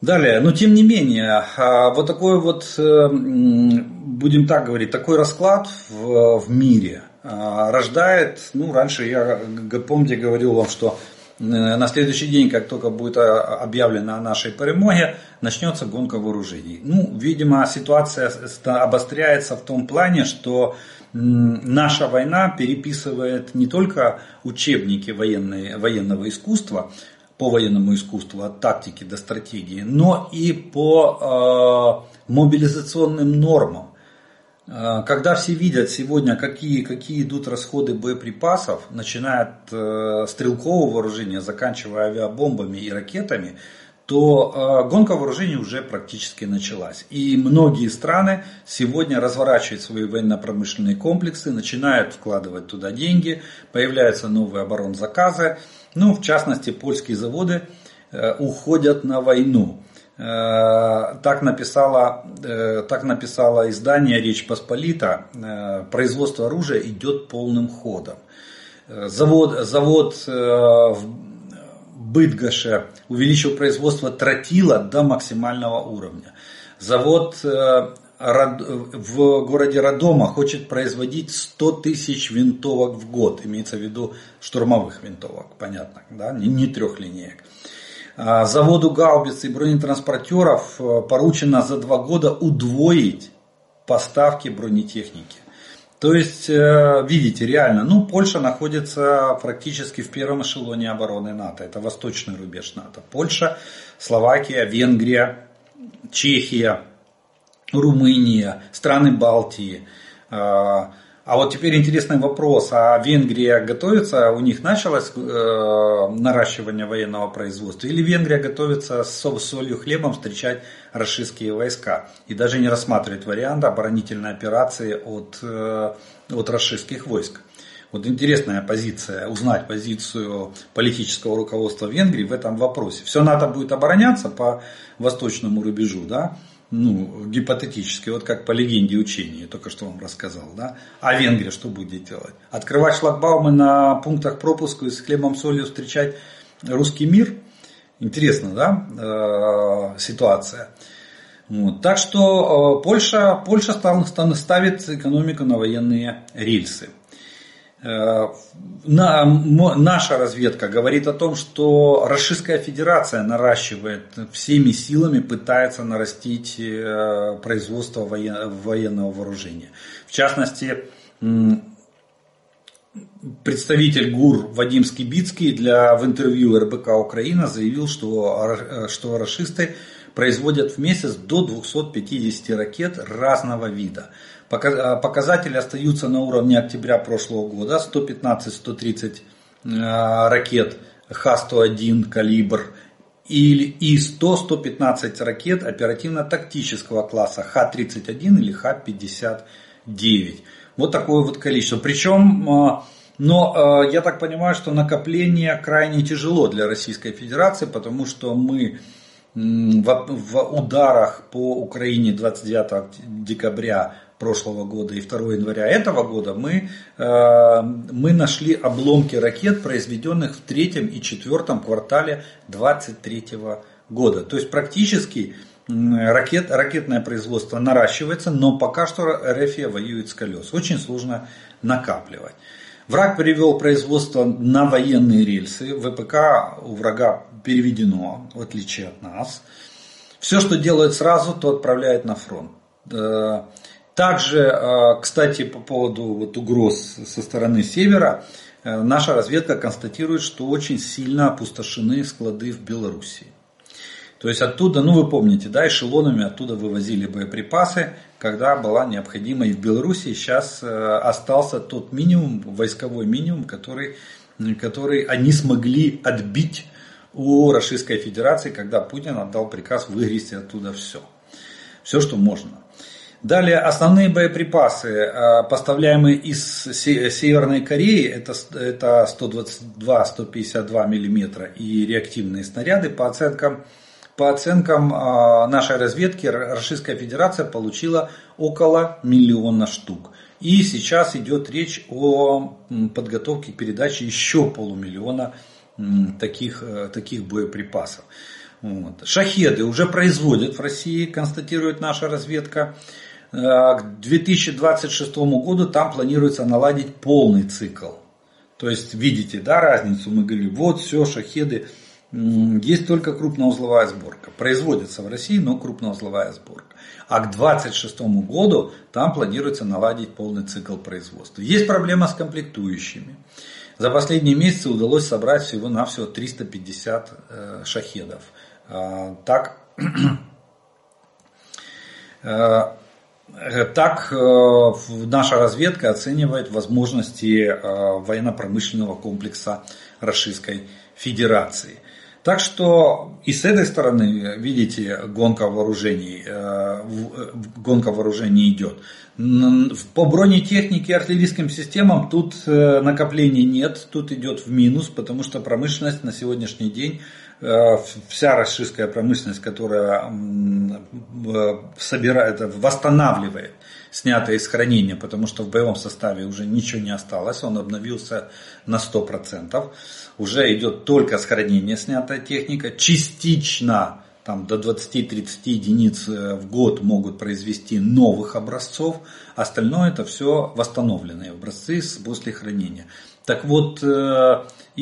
Далее, но тем не менее, а, вот такой вот, э, будем так говорить, такой расклад в, в мире рождает, ну, раньше я, помните, говорил вам, что на следующий день, как только будет э, объявлено о нашей перемоге, начнется гонка вооружений. Ну, видимо, ситуация обостряется в том плане, что наша война переписывает не только учебники военной, военного искусства, по военному искусству, от тактики до стратегии, но и по э, мобилизационным нормам. А, когда все видят сегодня, какие, какие идут расходы боеприпасов, начиная от э, стрелкового вооружения, заканчивая авиабомбами и ракетами, то э, гонка вооружений уже практически началась. И многие страны сегодня разворачивают свои военно-промышленные комплексы, начинают вкладывать туда деньги, появляются новые оборонзаказы. Ну, в частности, польские заводы уходят на войну. Так написала, так написала издание «Речь Посполита». Производство оружия идет полным ходом. Завод, завод в Быдгаше увеличил производство тротила до максимального уровня. Завод в городе Родома хочет производить 100 тысяч винтовок в год, имеется в виду штурмовых винтовок, понятно, да, не, не трех линеек. Заводу гаубиц и бронетранспортеров э, поручено за два года удвоить поставки бронетехники. То есть, э, видите, реально, ну, Польша находится практически в первом эшелоне обороны НАТО. Это восточный рубеж НАТО. Польша, Словакия, Венгрия, Чехия, Румыния, страны Балтии. А, вот теперь интересный вопрос. А Венгрия готовится, у них началось э, наращивание военного производства? Или Венгрия готовится с солью хлебом встречать российские войска? И даже не рассматривает вариант оборонительной операции от, э, от российских войск? Вот интересная позиция, узнать позицию политического руководства Венгрии в этом вопросе. Все НАТО будет обороняться по восточному рубежу, да? Ну, гипотетически, вот как по легенде учения, я только что вам рассказал, да? А Венгрия что будет делать? Открывать шлагбаумы на пунктах пропуска и с хлебом солью встречать русский мир? Интересно, да, э, ситуация. Вот. Так что э, Польша, Польша ставит экономику на военные рельсы. Э, на, наша разведка говорит о том, что Российская Федерация наращивает всеми силами, пытается нарастить э, производство военного вооружения. В частности, представитель ГУР Вадим Скибицкий для, в интервью РБК Украина заявил, что, э, что расисты производят в месяц до 250 ракет разного вида. А, показатели остаются на уровне октября прошлого года. 115-130 а, ракет Х-101 калибр и 100-115 ракет оперативно-тактического класса Х-31 или Х-59. Вот такое вот количество. Причем, а, но я так понимаю, что накопление крайне тяжело для Российской Федерации, потому что мы в ударах по Украине 29 декабря прошлого года и 2 января этого года мы, э, мы нашли обломки ракет, произведенных в третьем и четвертом квартале 23 года. То есть практически ракет, ракетное производство наращивается, но пока что РФ воюет с колес. Очень сложно накапливать. Враг перевел производство на военные рельсы. ВПК у врага переведено, в отличие от нас. Все, что делает сразу, то отправляет на фронт. Э, также, э, кстати, по поводу вот угроз со стороны севера, э, наша разведка констатирует, что очень сильно опустошены склады в Белоруссии. То есть оттуда, ну вы помните, да, эшелонами оттуда вывозили боеприпасы, когда была необходима. И в Белоруссии сейчас остался тот минимум, войсковой минимум, который, который они смогли отбить у Российской Федерации, когда Путин отдал приказ выгрести оттуда все. Все, что можно. Далее, основные боеприпасы, э, поставляемые из Северной Кореи, это, это 122-152 мм и реактивные снаряды. По оценкам, по оценкам э, нашей разведки, Российская Федерация получила около миллиона штук. И сейчас идет речь о подготовке к передаче еще полумиллиона таких, э, таких боеприпасов. Вот. Шахеды уже производят в России, констатирует наша разведка. Э, к 2026 году там планируется наладить полный цикл. То есть, видите, да, разницу, мы говорили, вот все, шахеды, есть только крупноузловая сборка. Производится в России, но крупноузловая сборка. А к 2026 году там планируется наладить полный цикл производства. Есть проблема с комплектующими. За последние месяцы удалось собрать всего-навсего 350 э, шахедов. А, так, э, так э, наша разведка оценивает возможности военно-промышленного комплекса Российской Федерации. Так что и с этой стороны, видите, гонка вооружений, гонка вооружений идет. По бронетехнике и артиллерийским системам тут накоплений нет, тут идет в минус, потому что промышленность на сегодняшний день Э, вся российская промышленность, которая э, собирает, восстанавливает снятое из хранения, потому что в боевом составе уже ничего не осталось, он обновился на 100%. Уже идет только с хранения снятая техника, частично там, до 20-30 единиц э, в год могут произвести новых образцов, остальное это все восстановленные образцы после хранения. Так вот,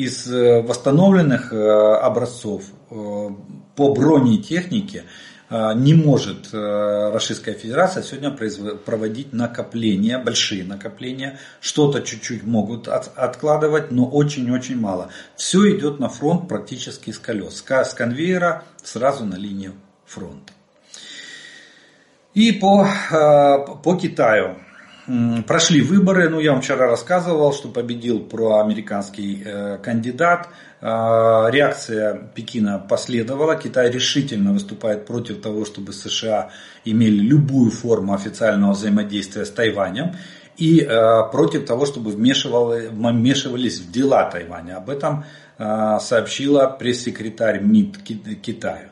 из э, восстановленных э, образцов э, по бронетехнике не может Российская Федерация сегодня проводить накопления, большие накопления. Что-то чуть-чуть могут откладывать, но очень-очень мало. Все идет на фронт практически с колес. С конвейера сразу на линию фронта. И по, по Китаю. Прошли выборы, ну я вам вчера рассказывал, что победил проамериканский э, кандидат. Э, реакция Пекина последовала. Китай решительно выступает против того, чтобы США имели любую форму официального взаимодействия с Тайванем и э, против того, чтобы вмешивались в дела Тайваня. Об этом сообщила пресс-секретарь МИД Китая.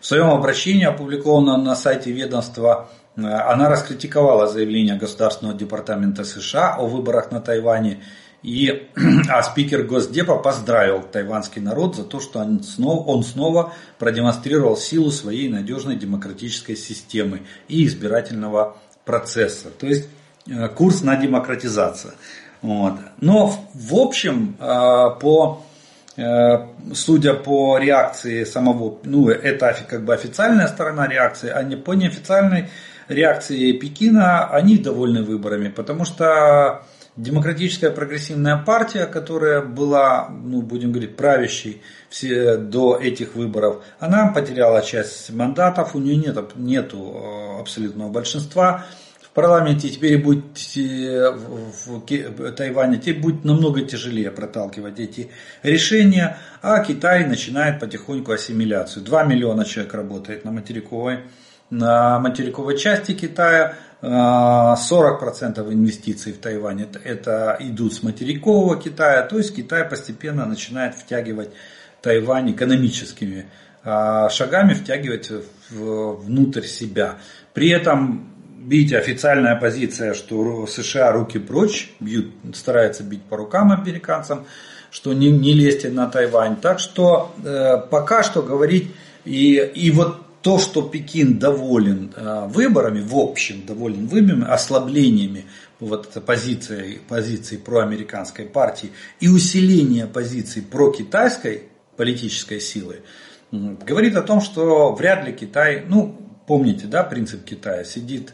В своем обращении, опубликованном на сайте ведомства Э, она раскритиковала заявление Государственного департамента США о выборах на Тайване. И, а спикер Госдепа поздравил тайванский народ за то, что он снова, он снова продемонстрировал силу своей надежной демократической системы и избирательного процесса. То есть э, курс на демократизацию. Вот. Но в общем, э, по, судя по реакции самого, ну это как бы официальная сторона реакции, а не по неофициальной, реакции Пекина, они довольны выборами, потому что демократическая прогрессивная партия, которая была, ну, будем говорить, правящей все, до этих выборов, она потеряла часть мандатов, у нее нет нету э, абсолютного большинства. В парламенте теперь будет э, в Тайване теперь будет намного тяжелее проталкивать эти решения, а Китай начинает потихоньку ассимиляцию. 2 миллиона человек работает на материковой на материковой части Китая 40% э, инвестиций в Тайвань это, это идут с материкового Китая, то есть Китай постепенно начинает втягивать Тайвань экономическими э, шагами, втягивать внутрь себя. При этом, видите, официальная позиция, что США руки прочь, бьют, стараются бить по рукам американцам, что не, не лезьте на Тайвань. Так что э, пока что говорить, и, и вот то, что Пекин доволен э, выборами, в общем доволен выборами, ослаблениями вот позиции, позиции проамериканской партии и усиление позиций прокитайской политической силы, говорит о том, что вряд ли Китай, ну, помните, да, принцип Китая, сидит,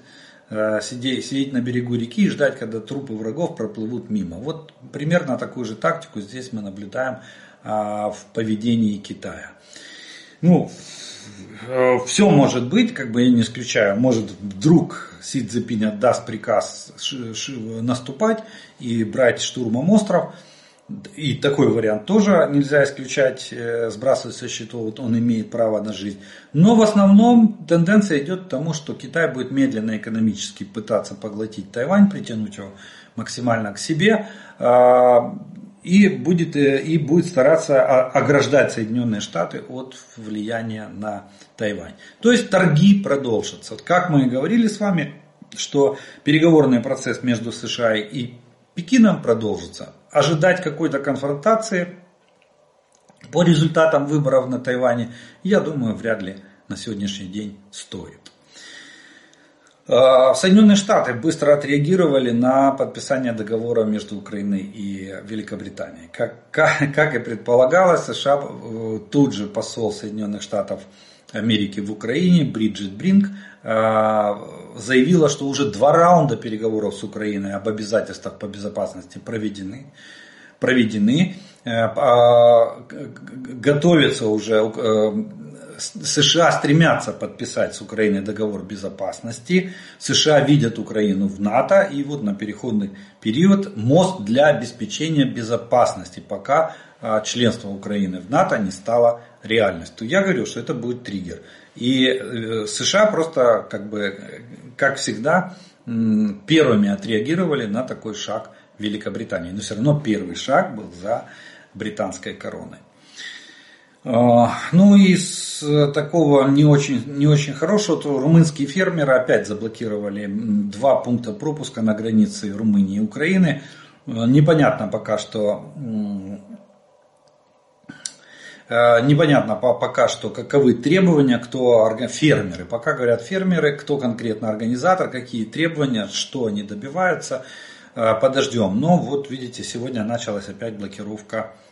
э, сидеть, сидеть на берегу реки и ждать, когда трупы врагов проплывут мимо. Вот примерно такую же тактику здесь мы наблюдаем а, в поведении Китая. Ну, все может быть, как бы я не исключаю, может вдруг Си Цзепинь отдаст приказ наступать и брать штурмом остров. И такой вариант тоже нельзя исключать, э, сбрасывать со счетов, он имеет право на жизнь. Но в основном тенденция идет к тому, что Китай будет медленно экономически пытаться поглотить Тайвань, притянуть его максимально к себе. А, и будет, э, и будет стараться ограждать Соединенные Штаты от влияния на Тайвань. То есть торги продолжатся. Как мы и говорили с вами, что переговорный процесс между США и Пекином продолжится. Ожидать какой-то конфронтации по результатам выборов на Тайване, я думаю, вряд ли на сегодняшний день стоит. А, Соединенные Штаты быстро отреагировали на подписание договора между Украиной и Великобританией. Как, как, как и предполагалось, США э, тут же посол Соединенных Штатов Америки в Украине Бриджит Бринг а, заявила, что уже два раунда переговоров с Украиной об обязательствах по безопасности проведены. проведены э, а, готовится уже э, США стремятся подписать с Украиной договор безопасности. США видят Украину в НАТО. И вот на переходный период мост для обеспечения безопасности, пока а, членство Украины в НАТО не стало реальность, то я говорю, что это будет триггер. И э, США просто, как бы, как всегда, первыми отреагировали на такой шаг Великобритании. Но все равно первый шаг был за британской короной. А, ну и с такого не очень, не очень хорошего, то румынские фермеры опять заблокировали два пункта пропуска на границе Румынии и Украины. А, непонятно пока что а, непонятно пока что, каковы требования, кто фермеры. Пока говорят фермеры, кто конкретно организатор, какие требования, что они добиваются. Подождем. Но вот видите, сегодня началась опять блокировка Э,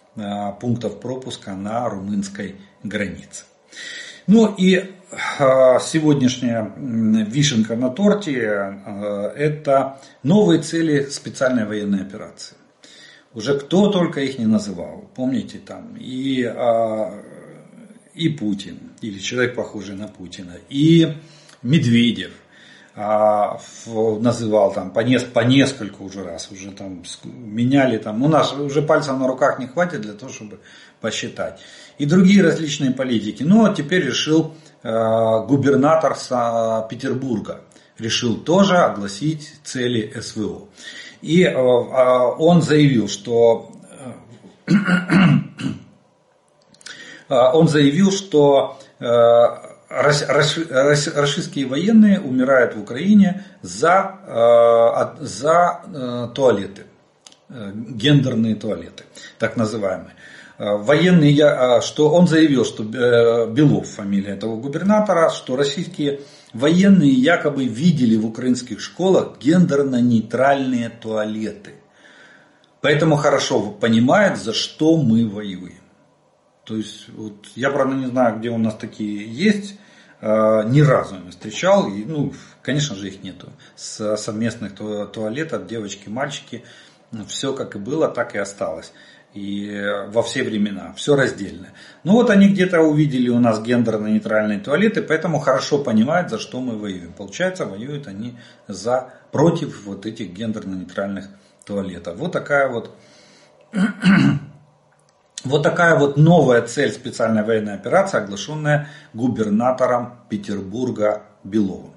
пунктов пропуска на румынской границе. Ну и э, сегодняшняя вишенка на торте э, – это новые цели специальной военной операции. Уже кто только их не называл. Помните там и, и Путин, или человек похожий на Путина, и Медведев, а, называл там по, нес, по нескольку уже раз, уже там меняли там, у нас уже пальцев на руках не хватит для того, чтобы посчитать. И другие различные политики. Ну, а теперь решил э, губернатор Петербурга, решил тоже огласить цели СВО. И э, он заявил, что э, он заявил, что российские военные умирают в Украине за, э, за э, туалеты, э, гендерные туалеты, так называемые. Военные, что он заявил, что Белов, фамилия этого губернатора, что российские военные якобы видели в украинских школах гендерно-нейтральные туалеты. Поэтому хорошо понимает, за что мы воюем. То есть, вот, я, правда, не знаю, где у нас такие есть, ни разу не встречал, и, ну, конечно же, их нету. С совместных туалетов, девочки, мальчики, все как и было, так и осталось. И во все времена, все раздельно. Ну вот они где-то увидели у нас гендерно-нейтральные туалеты, поэтому хорошо понимают, за что мы воюем. Получается, воюют они за, против вот этих гендерно-нейтральных туалетов. Вот такая вот вот такая вот новая цель специальной военной операции, оглашенная губернатором Петербурга Беловым.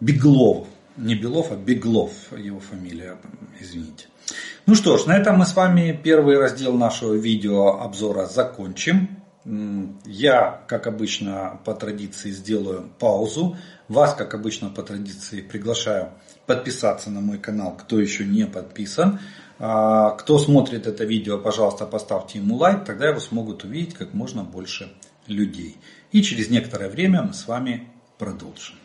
Беглов, не Белов, а Беглов его фамилия, извините. Ну что ж, на этом мы с вами первый раздел нашего видеообзора закончим. Я, как обычно, по традиции сделаю паузу. Вас, как обычно, по традиции приглашаю подписаться на мой канал, кто еще не подписан. А, кто смотрит это видео, пожалуйста, поставьте ему лайк, тогда его смогут увидеть как можно больше людей. И через некоторое время мы с вами продолжим.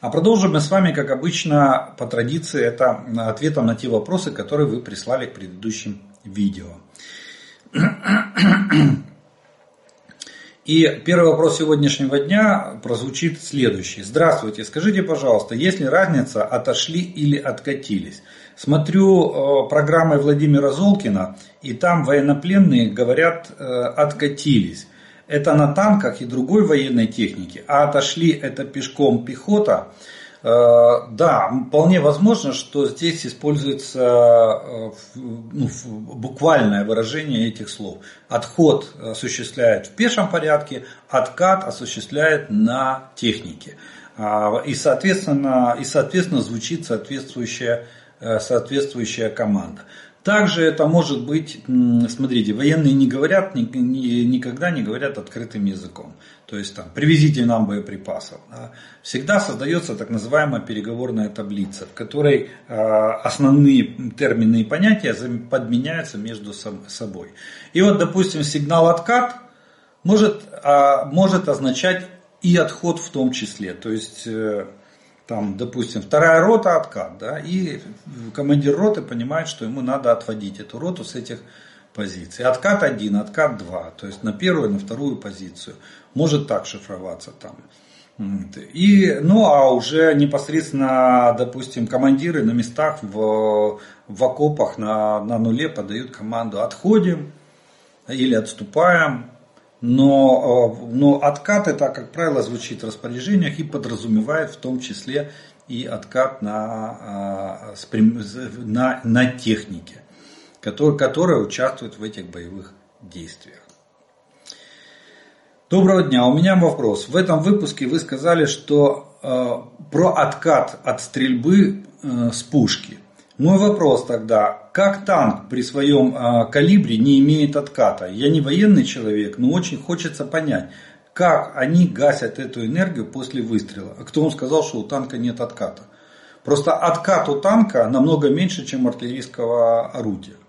А продолжим мы с вами, как обычно, по традиции, это ответом на те вопросы, которые вы прислали к предыдущим видео. И первый вопрос сегодняшнего дня прозвучит следующий. Здравствуйте, скажите, пожалуйста, есть ли разница отошли или откатились? Смотрю э, программы Владимира Золкина, и там военнопленные говорят э, откатились. Это на танках и другой военной технике, а отошли это пешком пехота – да, вполне возможно, что здесь используется э, ну, буквальное выражение этих слов. Отход осуществляет в пешем порядке, откат осуществляет на технике. А, и соответственно, и соответственно звучит соответствующая, э, соответствующая команда. Также это может быть, смотрите, военные не говорят, никогда не говорят открытым языком. То есть там, привезите нам боеприпасов. Да. Всегда создается так называемая переговорная таблица, в которой э, основные термины и понятия подменяются между собой. И вот, допустим, сигнал откат может, э, может означать и отход в том числе. То есть э, там, допустим, вторая рота откат, да, и командир роты понимает, что ему надо отводить эту роту с этих позиций. Откат один, откат два, то есть на первую, на вторую позицию. Может так шифроваться там. И, ну а уже непосредственно, допустим, командиры на местах в, в окопах на, на нуле подают команду отходим или отступаем, но, э, но откат это, как правило, звучит в распоряжениях и подразумевает в том числе и откат на, на, на технике, которая, которая участвует в этих боевых действиях. Доброго дня, у меня вопрос. В этом выпуске вы сказали, что э, про откат от стрельбы э, с пушки. Мой вопрос тогда, как танк при своем э, калибре не имеет отката? Я не военный человек, но очень хочется понять, как они гасят эту энергию после выстрела. А кто вам сказал, что у танка нет отката? Просто откат у танка намного меньше, чем артиллерийского орудия.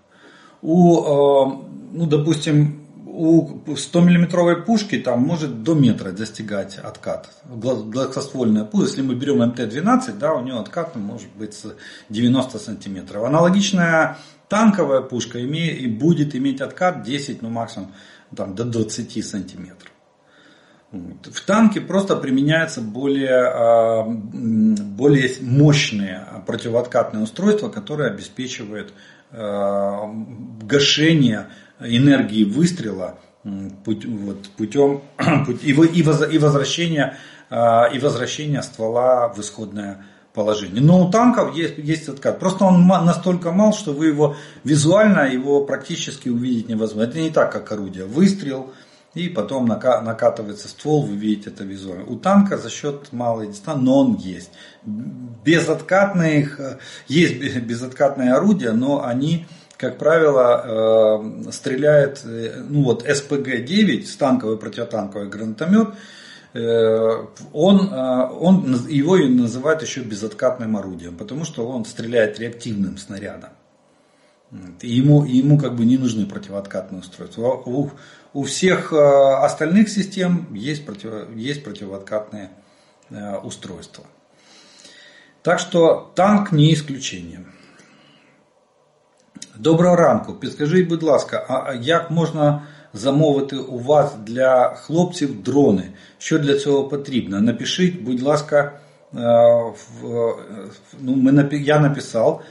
У, э, ну, допустим, у 100-миллиметровой пушки там может до метра достигать откат. Гладкоствольная пушка, если мы берем МТ-12, да, у нее откат может быть 90 сантиметров. Аналогичная танковая пушка имеет, будет иметь откат 10, ну максимум там, до 20 сантиметров. В танке просто применяются более, а, более мощные противооткатные устройства, которые обеспечивают а, гашение энергии выстрела путем и, и, возвращения, а, и возвращения ствола в исходное положение. Но у танков есть, есть откат. Просто он настолько мал, что вы его визуально его практически увидеть невозможно. Это не так, как орудие. Выстрел, и потом накатывается ствол, вы видите это визуально. У танка за счет малой дистанции, но он есть. Безоткатные, есть безоткатные орудия, но они как правило, э, стреляет, э, ну вот СПГ-9, станковый противотанковый гранатомет, э, он, он, его называют еще безоткатным орудием, потому что он стреляет реактивным снарядом. И ему, ему как бы не нужны противооткатные устройства. У, у всех остальных систем есть, против, есть противооткатные устройства. Так что танк не исключение. Доброго ранку. Підскажіть, будь ласка, а як можна замовити у вас для хлопців дрони? Що для цього потрібно? Напишіть, будь ласка, е, ну, я написал,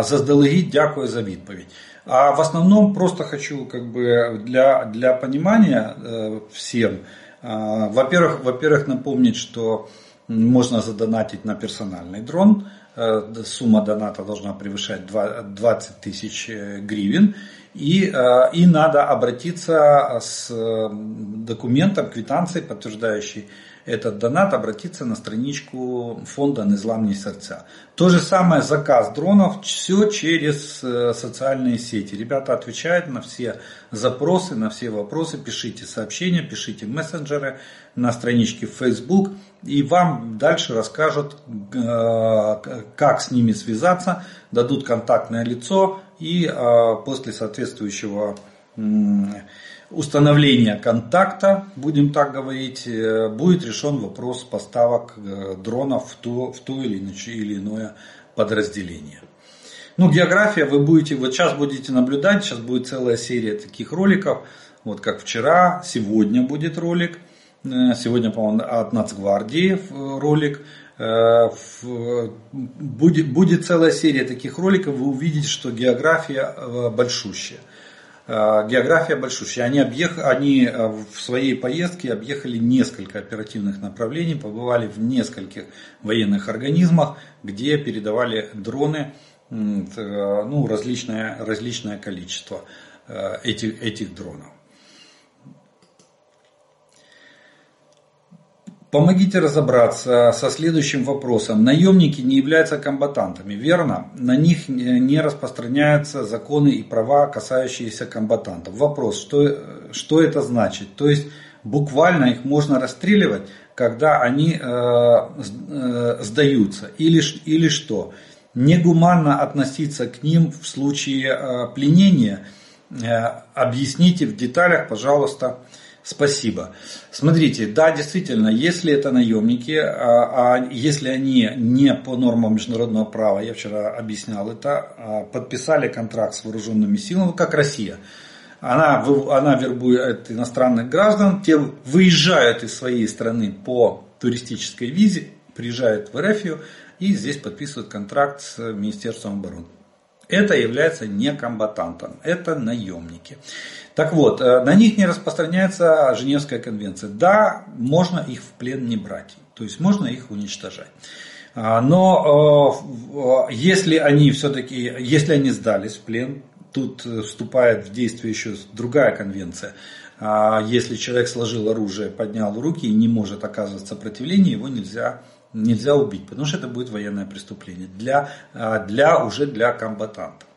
заздалегідь дякую за відповідь. А в основном просто хочу как бы для, для понимания э, всем, во-первых, во-первых, напомнить, что можно задонатить на персональный дрон. Э, сумма доната должна превышать 20 тысяч э, гривен. И, э, и надо обратиться с документом, квитанцией, подтверждающей этот донат, обратиться на страничку фонда «Незламні сердца». То же самое заказ дронов, все через социальные сети. Ребята отвечают на все запросы, на все вопросы, пишите сообщения, пишите мессенджеры на страничке в Facebook – и вам дальше расскажут, э, как с ними связаться, дадут контактное лицо и э, после соответствующего установления контакта, будем так говорить, э, будет решен вопрос поставок дронов в то, в то или, или иное подразделение. Ну, география вы будете, вот сейчас будете наблюдать, сейчас будет целая серия таких роликов, вот как вчера, сегодня будет ролик – Э, сегодня, по-моему, от Нацгвардии э, ролик. Э, будет, будет целая серия таких роликов, вы увидите, что география большущая. География большущая. Они, объех... Они в своей поездке объехали несколько оперативных направлений, побывали в нескольких военных организмах, где передавали дроны ну, различное, различное количество этих, этих дронов. Помогите разобраться со следующим вопросом. Наемники не являются комбатантами, верно? На них не распространяются законы и права, касающиеся комбатантов. Вопрос, что, что это значит? То есть буквально их можно расстреливать, когда они э, э, сдаются? Или, или что? Негуманно относиться к ним в случае э, пленения? Э, объясните в деталях, пожалуйста. Спасибо. Смотрите, да, действительно, если это наемники, а, а если они не по нормам международного права, я вчера объяснял это, а, подписали контракт с вооруженными силами, как Россия, она, она вербует иностранных граждан, те выезжают из своей страны по туристической визе, приезжают в РФ и здесь подписывают контракт с Министерством обороны. Это является не комбатантом, это наемники. Так вот, э, на них не распространяется Женевская конвенция. Да, можно их в плен не брать, то есть можно их уничтожать. Но если они все-таки, если они сдались в плен, тут вступает в действие еще другая конвенция. Если человек сложил оружие, поднял руки и не может оказывать сопротивление, его нельзя нельзя убить, потому что это будет военное преступление для, для, уже для комбатантов.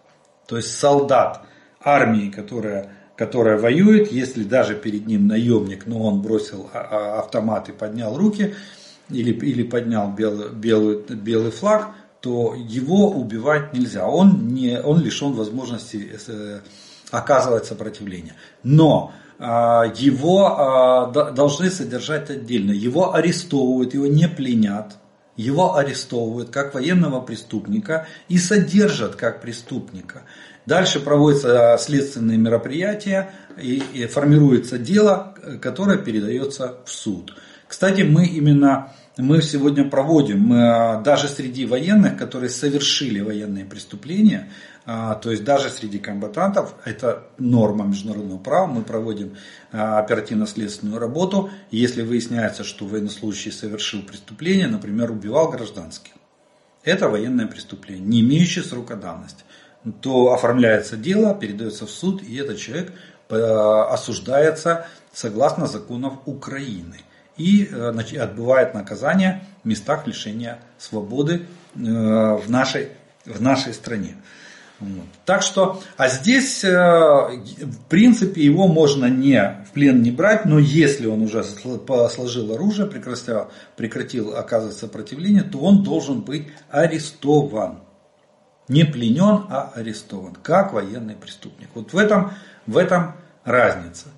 То есть солдат армии, которая, которая воюет, если даже перед ним наемник, но он бросил а, а, автомат и поднял руки, или, или поднял белый, белый, белый флаг, то его убивать нельзя. Он, не, он лишен возможности э, оказывать сопротивление. Но а, его должны содержать отдельно. Его арестовывают, его не пленят. Его арестовывают как военного преступника и содержат как преступника. Дальше проводятся следственные мероприятия и, и формируется дело, которое передается в суд. Кстати, мы именно мы сегодня проводим, мы, даже среди военных, которые совершили военные преступления, а, то есть даже среди комбатантов, это норма международного права, мы проводим а, оперативно-следственную работу, если выясняется, что военнослужащий совершил преступление, например, убивал гражданских. Это военное преступление, не имеющее срока давности. То оформляется дело, передается в суд, и этот человек э, осуждается согласно законов Украины и э, отбывает наказание в местах лишения свободы э, в нашей, в нашей стране. Так что, а здесь, э, в принципе, его можно не в плен не брать, но если он уже сложил оружие, прекратил, прекратил оказывать сопротивление, то он должен быть арестован. Не пленен, а арестован, как военный преступник. Вот в этом, в этом разница.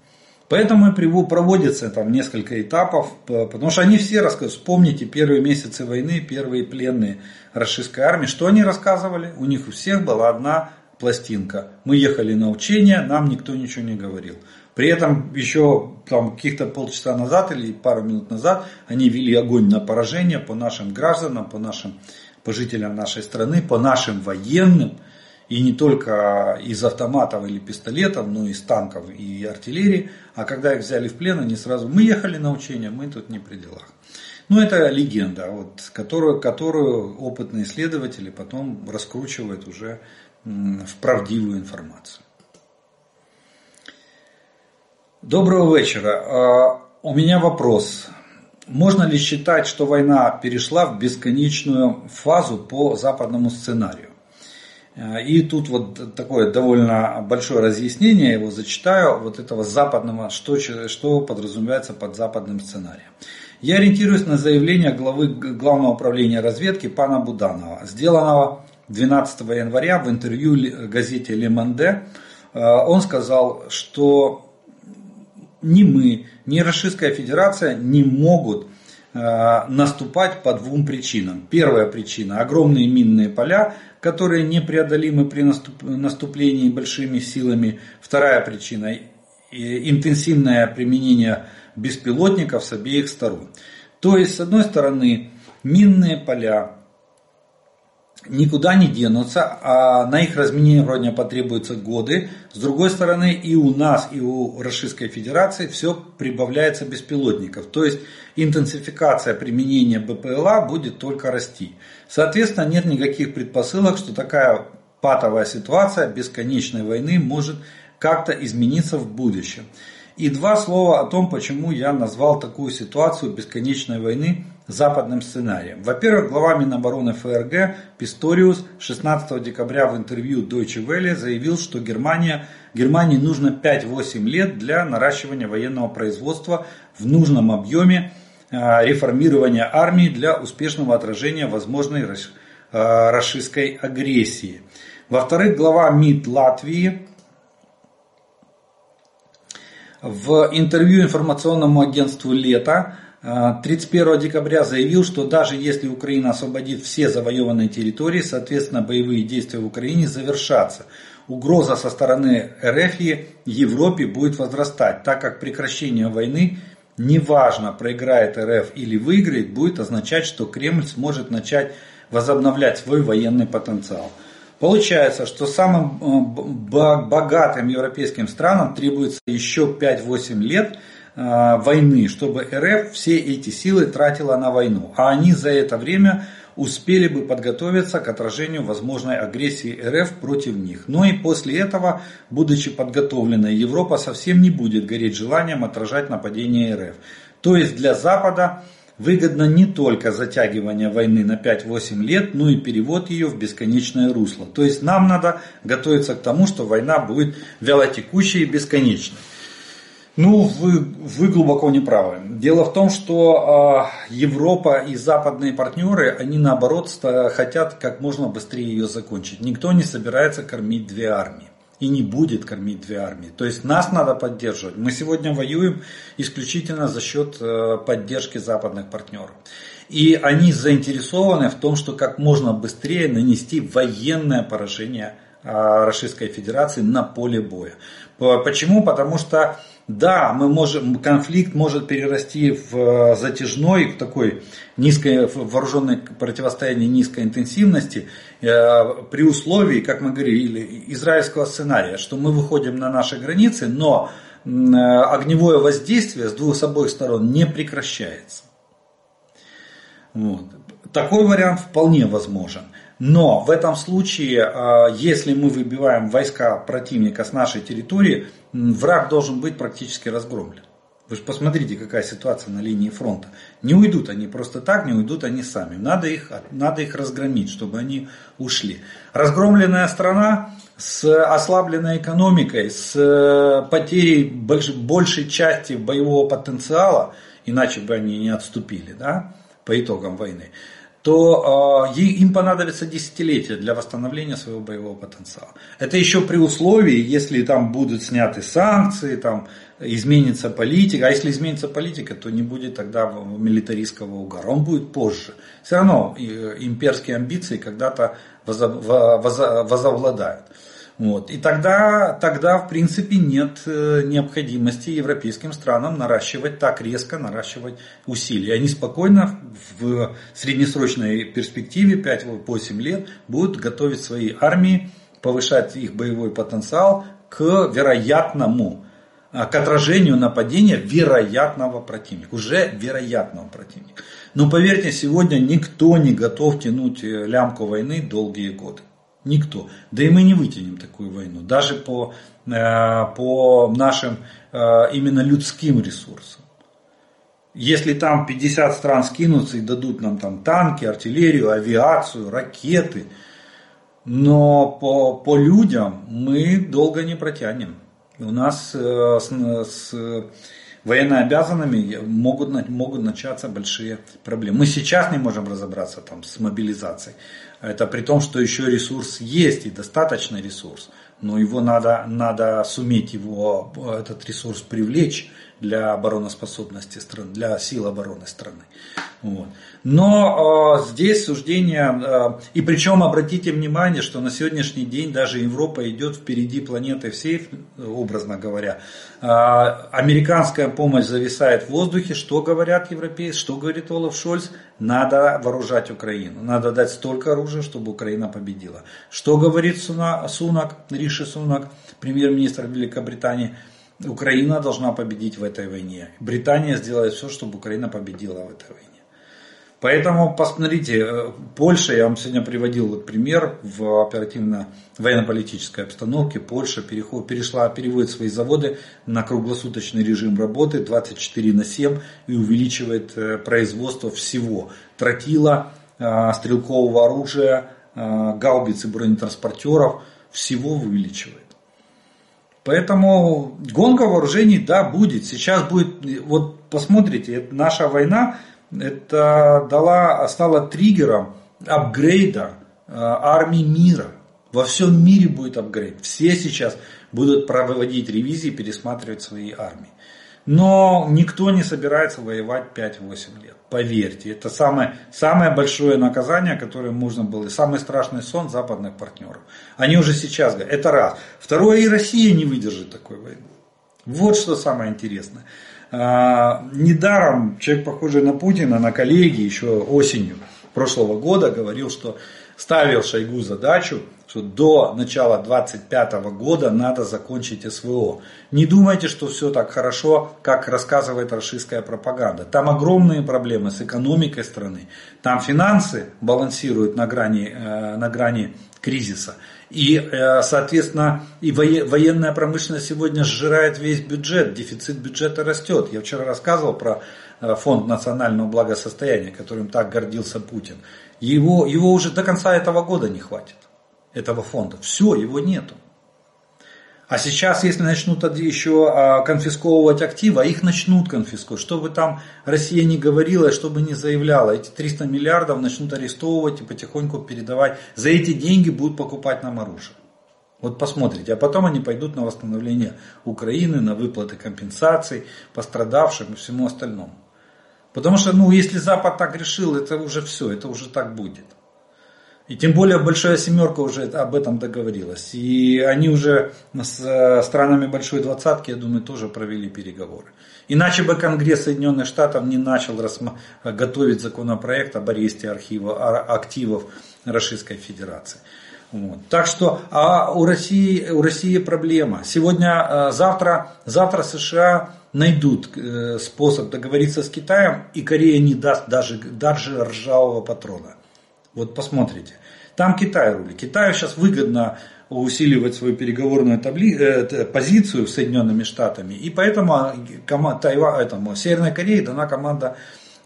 Поэтому и проводится там несколько этапов, потому что они все рассказывают. Вспомните первые месяцы войны, первые пленные российской армии. Что они рассказывали? У них у всех была одна пластинка. Мы ехали на учения, нам никто ничего не говорил. При этом еще там каких-то полчаса назад или пару минут назад они вели огонь на поражение по нашим гражданам, по нашим по жителям нашей страны, по нашим военным. И не только из автоматов или пистолетов, но и из танков и артиллерии. А когда их взяли в плен, они сразу, мы ехали на учения, мы тут не при делах. Ну, это легенда, вот, которую, которую опытные исследователи потом раскручивают уже в правдивую информацию. Доброго вечера. А, у меня вопрос. Можно ли считать, что война перешла в бесконечную фазу по западному сценарию? Э, и тут вот такое довольно большое разъяснение, я его зачитаю, вот этого западного, что, что подразумевается под западным сценарием. Я ориентируюсь на заявление главы Главного управления разведки пана Буданова, сделанного 12 января в интервью газете «Ле Манде». Э, он сказал, что ни мы, ни Российская Федерация не могут Э, наступать по двум причинам. Первая причина – огромные минные поля, которые непреодолимы при наступлении большими силами. Вторая причина – интенсивное применение беспилотников с обеих сторон. То есть, с одной стороны, минные поля, никуда не денутся, а на их разминирование потребуются годы. С другой стороны, и у нас, и у Российской Федерации все прибавляется беспилотников. То есть интенсификация применения БПЛА будет только расти. Соответственно, нет никаких предпосылок, что такая патовая ситуация бесконечной войны может как-то измениться в будущем. И два слова о том, почему я назвал такую ситуацию бесконечной войны западным сценарием. Во-первых, глава Минобороны ФРГ Писториус 16 декабря в интервью Deutsche Welle заявил, что Германия, Германии нужно 5-8 лет для наращивания военного производства в нужном объеме, реформирования армии для успешного отражения возможной российской э, агрессии. Во-вторых, глава МИД Латвии в интервью информационному агентству «Лето» 31 декабря заявил, что даже если Украина освободит все завоеванные территории, соответственно боевые действия в Украине завершатся. Угроза со стороны РФ Европе будет возрастать, так как прекращение войны, неважно проиграет РФ или выиграет, будет означать, что Кремль сможет начать возобновлять свой военный потенциал. Получается, что самым э, богатым европейским странам требуется еще 5-8 лет э, войны, чтобы РФ все эти силы тратила на войну. А они за это время успели бы подготовиться к отражению возможной агрессии РФ против них. Но и после этого, будучи подготовленной, Европа совсем не будет гореть желанием отражать нападение РФ. То есть для Запада выгодно не только затягивание войны на 5-8 лет, но и перевод ее в бесконечное русло. То есть нам надо готовиться к тому, что война будет вялотекущей и бесконечной. Ну, вы, вы глубоко не правы. Дело в том, что э, Европа и западные партнеры, они наоборот хотят как можно быстрее ее закончить. Никто не собирается кормить две армии и не будет кормить две армии. То есть нас надо поддерживать. Мы сегодня воюем исключительно за счет э, поддержки западных партнеров. И они заинтересованы в том, что как можно быстрее нанести военное поражение э, Российской Федерации на поле боя. Почему? Потому что да, мы можем, конфликт может перерасти в э, затяжной, в такой низкое вооруженное противостояние низкой интенсивности, э, при условии, как мы говорили, израильского сценария, что мы выходим на наши границы, но э, огневое воздействие с двух с обоих сторон не прекращается. Вот. Такой вариант вполне возможен. Но в этом случае, а, если мы выбиваем войска противника с нашей территории, враг должен быть практически разгромлен. Вы же посмотрите, какая ситуация на линии фронта. Не уйдут они просто так, не уйдут они сами. Надо их, надо их разгромить, чтобы они ушли. Разгромленная страна с ослабленной экономикой, с э, потерей больш, большей части боевого потенциала, иначе бы они не отступили да, по итогам войны то э, им понадобится десятилетия для восстановления своего боевого потенциала. Это еще при условии, если там будут сняты санкции, там изменится политика. А если изменится политика, то не будет тогда милитаристского угара. Он будет позже. Все равно имперские амбиции когда-то возобладают. Вот. И тогда, тогда, в принципе, нет э, необходимости европейским странам наращивать так резко, наращивать усилия. Они спокойно в среднесрочной перспективе 5-8 лет будут готовить свои армии, повышать их боевой потенциал к вероятному, а, к отражению нападения вероятного противника, уже вероятного противника. Но поверьте, сегодня никто не готов тянуть э, лямку войны долгие годы. Никто. Да и мы не вытянем такую войну. Даже по, э, по нашим э, именно людским ресурсам. Если там 50 стран скинутся и дадут нам там танки, артиллерию, авиацию, ракеты, но по, по людям мы долго не протянем. У нас э, с, с военнообязанными могут, могут начаться большие проблемы. Мы сейчас не можем разобраться там, с мобилизацией. Это при том, что еще ресурс есть и достаточный ресурс, но его надо, надо суметь его, этот ресурс привлечь для обороноспособности страны, для сил обороны страны. Вот. Но э, здесь суждение, э, и причем обратите внимание, что на сегодняшний день даже Европа идет впереди планеты всей, образно говоря. Э, американская помощь зависает в воздухе, что говорят европейцы, что говорит Олаф Шольц, надо вооружать Украину, надо дать столько оружия, чтобы Украина победила. Что говорит Сунак, Риши Сунак, премьер-министр Великобритании, Украина должна победить в этой войне. Британия сделает все, чтобы Украина победила в этой войне. Поэтому посмотрите, э, Польша, я вам сегодня приводил пример в оперативно военно-политической обстановке. Польша переход, перешла, переводит свои заводы на круглосуточный режим работы 24 на 7 и увеличивает э, производство всего. Тротила, э, стрелкового оружия, гаубиц и бронетранспортеров, всего увеличивает. Поэтому гонка вооружений, да, будет. Сейчас будет, вот посмотрите, наша война, это дала, стала триггером апгрейда э, армии мира. Во всем мире будет апгрейд. Все сейчас будут проводить ревизии, пересматривать свои армии. Но никто не собирается воевать 5-8 лет. Поверьте, это самое, самое большое наказание, которое можно было, и самый страшный сон западных партнеров. Они уже сейчас говорят, это раз. Второе, и Россия не выдержит такой войны. Вот что самое интересное. А, недаром человек, похожий на Путина, на коллеги еще осенью прошлого года говорил, что ставил Шойгу задачу, что до начала 2025 года надо закончить СВО. Не думайте, что все так хорошо, как рассказывает российская пропаганда. Там огромные проблемы с экономикой страны. Там финансы балансируют на грани, э, на грани кризиса. И, э, соответственно, и военная промышленность сегодня сжирает весь бюджет, дефицит бюджета растет. Я вчера рассказывал про э, фонд национального благосостояния, которым так гордился Путин. Его, его уже до конца этого года не хватит, этого фонда. Все, его нету. А сейчас, если начнут еще а, конфисковывать активы, а их начнут конфисковать, что бы там Россия не говорила, что бы не заявляла, эти 300 миллиардов начнут арестовывать и потихоньку передавать. За эти деньги будут покупать нам оружие. Вот посмотрите, а потом они пойдут на восстановление Украины, на выплаты компенсаций пострадавшим и всему остальному. Потому что, ну, если Запад так решил, это уже все, это уже так будет. И тем более Большая Семерка уже об этом договорилась. И они уже с э, странами Большой Двадцатки, я думаю, тоже провели переговоры. Иначе бы Конгресс Соединенных Штатов не начал готовить законопроект об аресте архива, активов Российской Федерации. Вот. Так что а у, России, у России проблема. Сегодня, э, завтра, завтра США найдут э, способ договориться с Китаем, и Корея не даст даже, даже ржавого патрона. Вот посмотрите. Там Китай рулит. Китаю сейчас выгодно усиливать свою переговорную табли... э, позицию с Соединенными Штатами. И поэтому кома... Тайва... этому, Северной Корее дана команда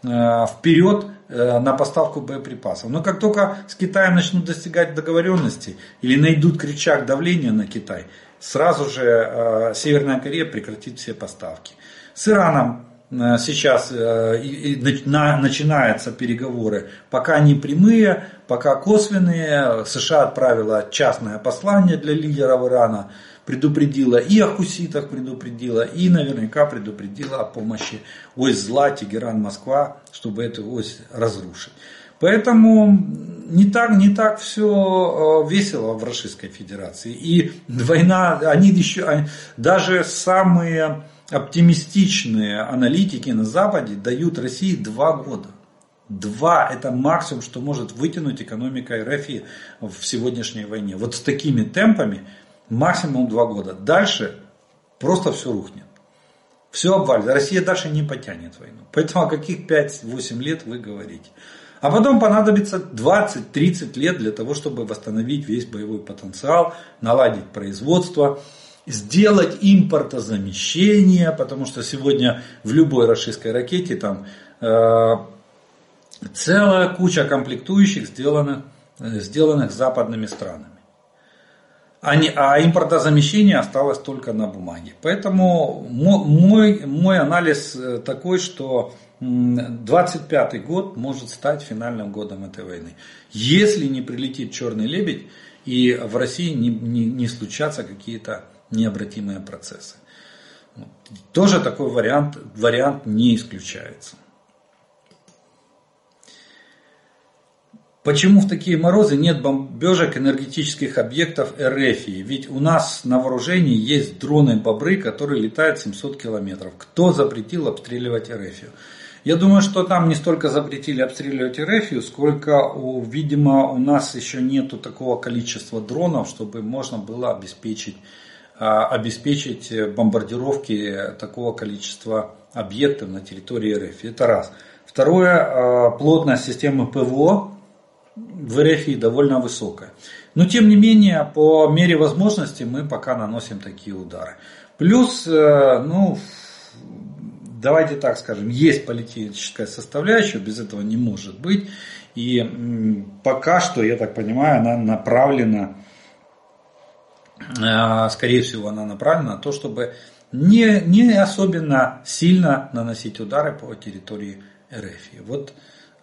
э, вперед э, на поставку боеприпасов. Но как только с Китаем начнут достигать договоренности или найдут кричак давления на Китай, сразу же э, Северная Корея прекратит все поставки. С Ираном сейчас э, начинаются переговоры, пока не прямые, пока косвенные. США отправила частное послание для лидеров Ирана, предупредила и о хуситах предупредила, и наверняка предупредила о помощи ось зла Тегеран, Москва, чтобы эту ось разрушить. Поэтому не так, не так все э, весело в Российской Федерации. И война, они еще, даже самые оптимистичные аналитики на Западе дают России два года. Два – это максимум, что может вытянуть экономика РФ в сегодняшней войне. Вот с такими темпами максимум два года. Дальше просто все рухнет. Все обвалится. Россия дальше не потянет войну. Поэтому о каких 5-8 лет вы говорите. А потом понадобится 20-30 лет для того, чтобы восстановить весь боевой потенциал, наладить производство, сделать импортозамещение, потому что сегодня в любой российской ракете там э, целая куча комплектующих сделанных, э, сделанных западными странами. А, не, а импортозамещение осталось только на бумаге. Поэтому мой, мой анализ э, такой, что 25 год может стать финальным годом этой войны. Если не прилетит черный лебедь и в России не, не, не случатся какие-то необратимые процессы. Тоже такой вариант, вариант не исключается. Почему в такие морозы нет бомбежек энергетических объектов РФ? Ведь у нас на вооружении есть дроны-бобры, которые летают 700 километров. Кто запретил обстреливать РФ? Я думаю, что там не столько запретили обстреливать РФ, сколько, видимо, у нас еще нету такого количества дронов, чтобы можно было обеспечить обеспечить бомбардировки такого количества объектов на территории РФ. Это раз. Второе, а, плотность системы ПВО в РФ довольно высокая. Но тем не менее, по мере возможности мы пока наносим такие удары. Плюс, э, ну, давайте так скажем, есть политическая составляющая, без этого не может быть. И пока что, я так понимаю, она направлена Э, скорее всего, она направлена на то, чтобы не, не особенно сильно наносить удары по территории РФ. Вот,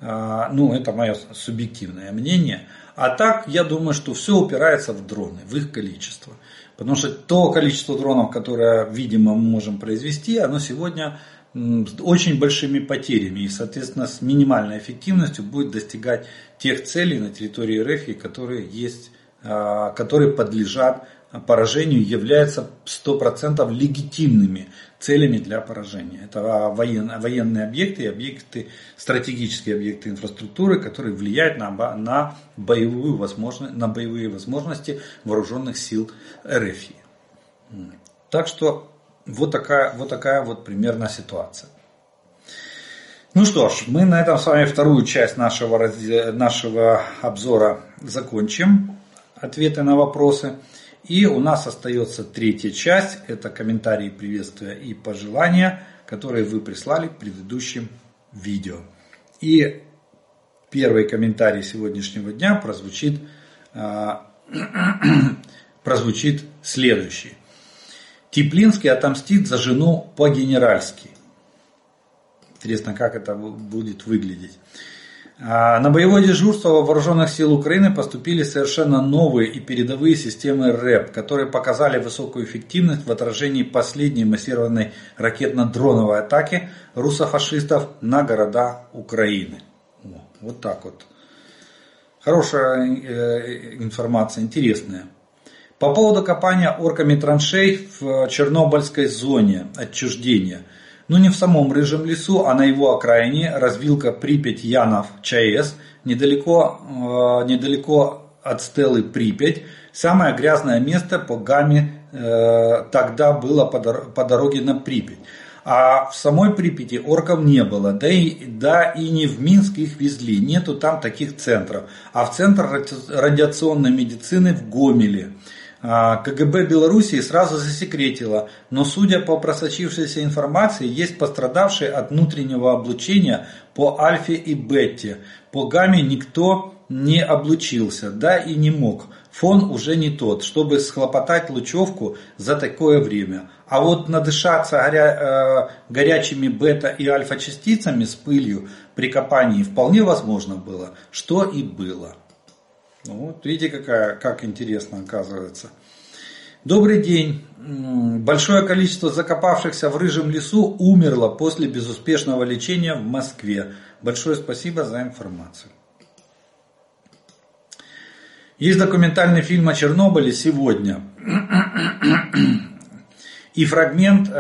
э, ну, это мое субъективное мнение. А так, я думаю, что все упирается в дроны, в их количество. Потому что то количество дронов, которое, видимо, мы можем произвести, оно сегодня с очень большими потерями и, соответственно, с минимальной эффективностью будет достигать тех целей на территории РФ, которые есть которые подлежат поражению, являются 100% легитимными целями для поражения. Это военные, объекты и объекты, стратегические объекты инфраструктуры, которые влияют на, на, боевую возможность, на боевые возможности вооруженных сил РФ. Так что вот такая вот, такая вот примерно ситуация. Ну что ж, мы на этом с вами вторую часть нашего, нашего обзора закончим. Ответы на вопросы. И у нас остается третья часть, это комментарии, приветствия и пожелания, которые вы прислали в предыдущем видео. И первый комментарий сегодняшнего дня прозвучит, а, прозвучит следующий. Теплинский отомстит за жену по-генеральски. Интересно, как это будет выглядеть. А, на боевое дежурство вооруженных сил Украины поступили совершенно новые и передовые системы РЭП, которые показали высокую эффективность в отражении последней массированной ракетно-дроновой атаки русофашистов на города Украины. Вот так вот. Хорошая э, информация, интересная. По поводу копания орками траншей в Чернобыльской зоне отчуждения – но не в самом Рыжем лесу, а на его окраине развилка Припять-Янов-ЧАЭС, недалеко, э, недалеко от стелы Припять, самое грязное место по гамме э, тогда было по, по дороге на Припять. А в самой Припяти орков не было, да и, да и не в Минск их везли, нету там таких центров. А в центр радиационной медицины в Гомеле. А, КГБ Белоруссии сразу засекретило, но судя по просочившейся информации, есть пострадавшие от внутреннего облучения по альфе и бетте. По гамме никто не облучился, да и не мог. Фон уже не тот, чтобы схлопотать лучевку за такое время. А вот надышаться горя, э, горячими бета и альфа частицами с пылью при копании вполне возможно было, что и было. Ну, вот видите, какая, как интересно оказывается. Добрый день. Большое количество закопавшихся в рыжем лесу умерло после безуспешного лечения в Москве. Большое спасибо за информацию. Есть документальный фильм о Чернобыле сегодня. И фрагмент, э,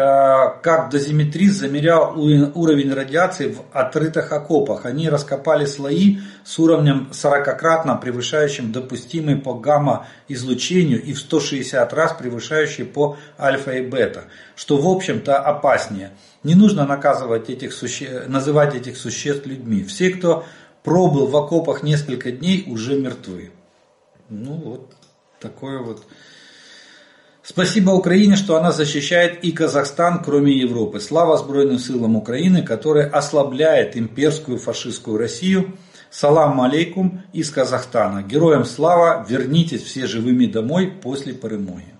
как дозиметрист замерял уровень радиации в отрытых окопах. Они раскопали слои с уровнем 40-кратно превышающим допустимый по гамма-излучению и в 160 раз превышающий по альфа и бета, что в общем-то опаснее. Не нужно наказывать этих суще... называть этих существ людьми. Все, кто пробыл в окопах несколько дней, уже мертвы. Ну вот такое вот Спасибо Украине, что она защищает и Казахстан, кроме Европы. Слава Сбройным силам Украины, которая ослабляет имперскую фашистскую Россию. Салам алейкум из Казахстана. Героям слава, вернитесь все живыми домой после перемоги.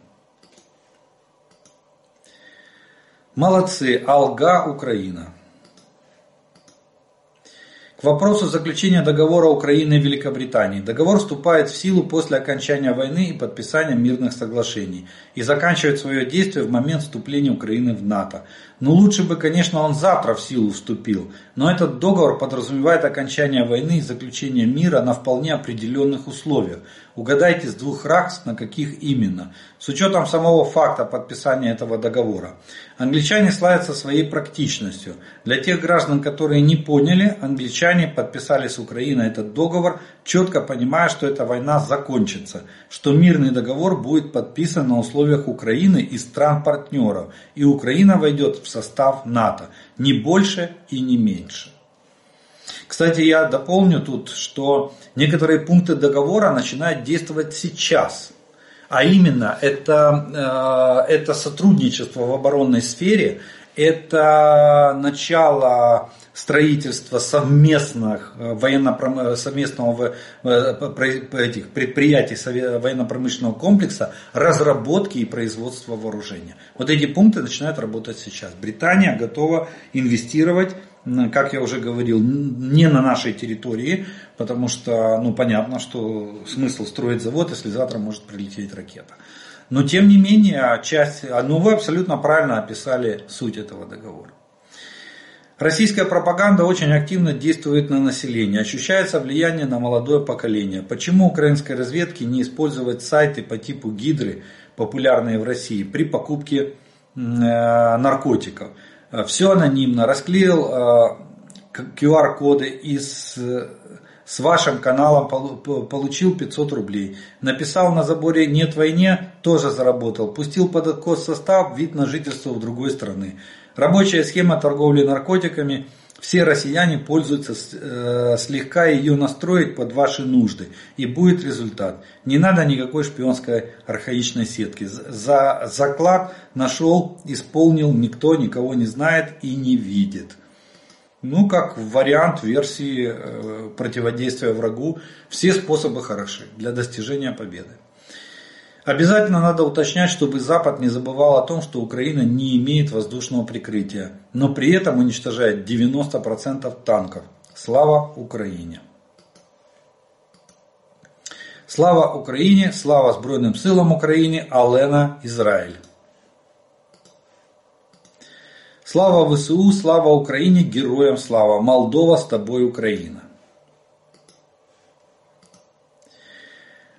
Молодцы, Алга, Украина вопросу заключения договора Украины и Великобритании. Договор вступает в силу после окончания войны и подписания мирных соглашений и заканчивает свое действие в момент вступления Украины в НАТО. Ну лучше бы, конечно, он завтра в силу вступил, но этот договор подразумевает окончание войны и заключение мира на вполне определенных условиях. Угадайте с двух ракс, на каких именно. С учетом самого факта подписания этого договора. Англичане славятся своей практичностью. Для тех граждан, которые не поняли, англичане подписали с Украиной этот договор, четко понимая, что эта война закончится, что мирный договор будет подписан на условиях Украины и стран-партнеров, и Украина войдет в состав НАТО, не больше и не меньше. Кстати, я дополню тут, что некоторые пункты договора начинают действовать сейчас. А именно, это, э, это сотрудничество в оборонной сфере, это начало строительства совместных э, военно совместного этих предприятий военно-промышленного комплекса, разработки и производства вооружения. Вот эти пункты начинают работать сейчас. Британия готова инвестировать как я уже говорил, не на нашей территории, потому что, ну, понятно, что смысл строить завод, если завтра может прилететь ракета. Но, тем не менее, часть, ну, вы абсолютно правильно описали суть этого договора. Российская пропаганда очень активно действует на население, ощущается влияние на молодое поколение. Почему украинской разведке не использовать сайты по типу Гидры, популярные в России, при покупке э, наркотиков? Все анонимно, расклеил QR-коды из с вашим каналом получил 500 рублей. Написал на заборе «Нет войне» тоже заработал. Пустил под откос состав вид на жительство в другой страны. Рабочая схема торговли наркотиками. Все россияне пользуются, э, слегка ее настроить под ваши нужды. И будет результат. Не надо никакой шпионской архаичной сетки. За заклад нашел, исполнил, никто никого не знает и не видит. Ну, как вариант версии э, противодействия врагу, все способы хороши для достижения победы. Обязательно надо уточнять, чтобы Запад не забывал о том, что Украина не имеет воздушного прикрытия, но при этом уничтожает 90% танков. Слава Украине! Слава Україні, слава Збройним силам України, Алена Ізраїль. Слава ВСУ, слава Украине, героям слава. Молдова с тобой, Украина.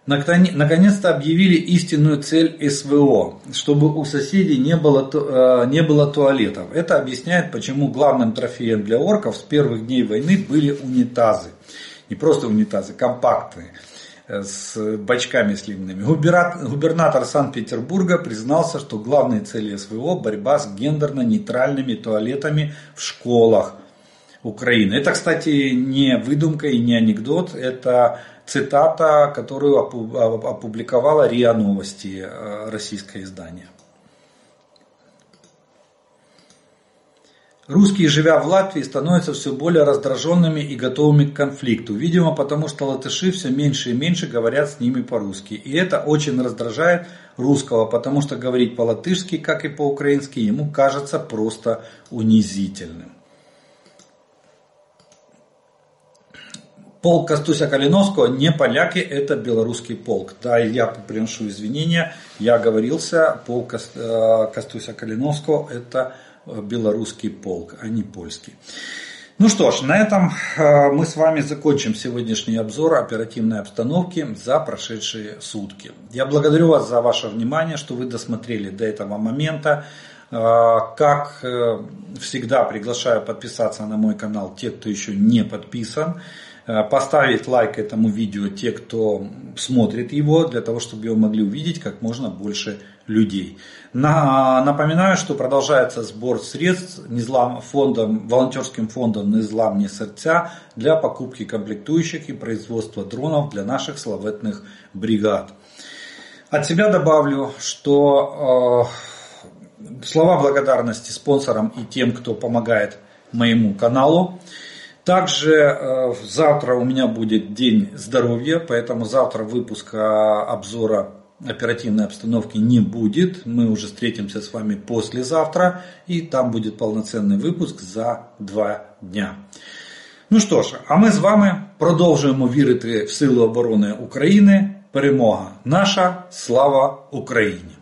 Наконец-то объявили истинную цель СВО, чтобы у соседей не было, э, не было туалетов. Это объясняет, почему главным трофеем для орков с первых дней войны были унитазы. Не просто унитазы, компактные с бачками сливными. Губернатор Санкт-Петербурга признался, что главной целью СВО – борьба с гендерно-нейтральными туалетами в школах Украины. Это, кстати, не выдумка и не анекдот, это цитата, которую опубликовала РИА Новости, э, российское издание. Русские, живя в Латвии, становятся все более раздраженными и готовыми к конфликту. Видимо, потому что латыши все меньше и меньше говорят с ними по-русски. И это очень раздражает русского, потому что говорить по-латышски, как и по-украински, ему кажется просто унизительным. Полк Костуся Калиновского не поляки, это белорусский полк. Да, я приношу извинения, я оговорился, полк э, Костуся Калиновского это белорусский полк, а не польский. Ну что ж, на этом э, мы с вами закончим сегодняшний обзор оперативной обстановки за прошедшие сутки. Я благодарю вас за ваше внимание, что вы досмотрели до этого момента. Э, как э, всегда, приглашаю подписаться на мой канал те, кто еще не подписан. Э, поставить лайк этому видео те, кто смотрит его, для того, чтобы его могли увидеть как можно больше людей. Напоминаю, что продолжается сбор средств фондом, волонтерским фондом «Незлам не сердца» для покупки комплектующих и производства дронов для наших славетных бригад. От себя добавлю, что э, слова благодарности спонсорам и тем, кто помогает моему каналу. Также э, завтра у меня будет день здоровья, поэтому завтра выпуска обзора оперативной обстановки не будет. Мы уже встретимся с вами послезавтра, и там будет полноценный выпуск за два дня. Ну що ж, а ми з вами продовжуємо вірити в силу оборони України. Перемога наша, слава Україні!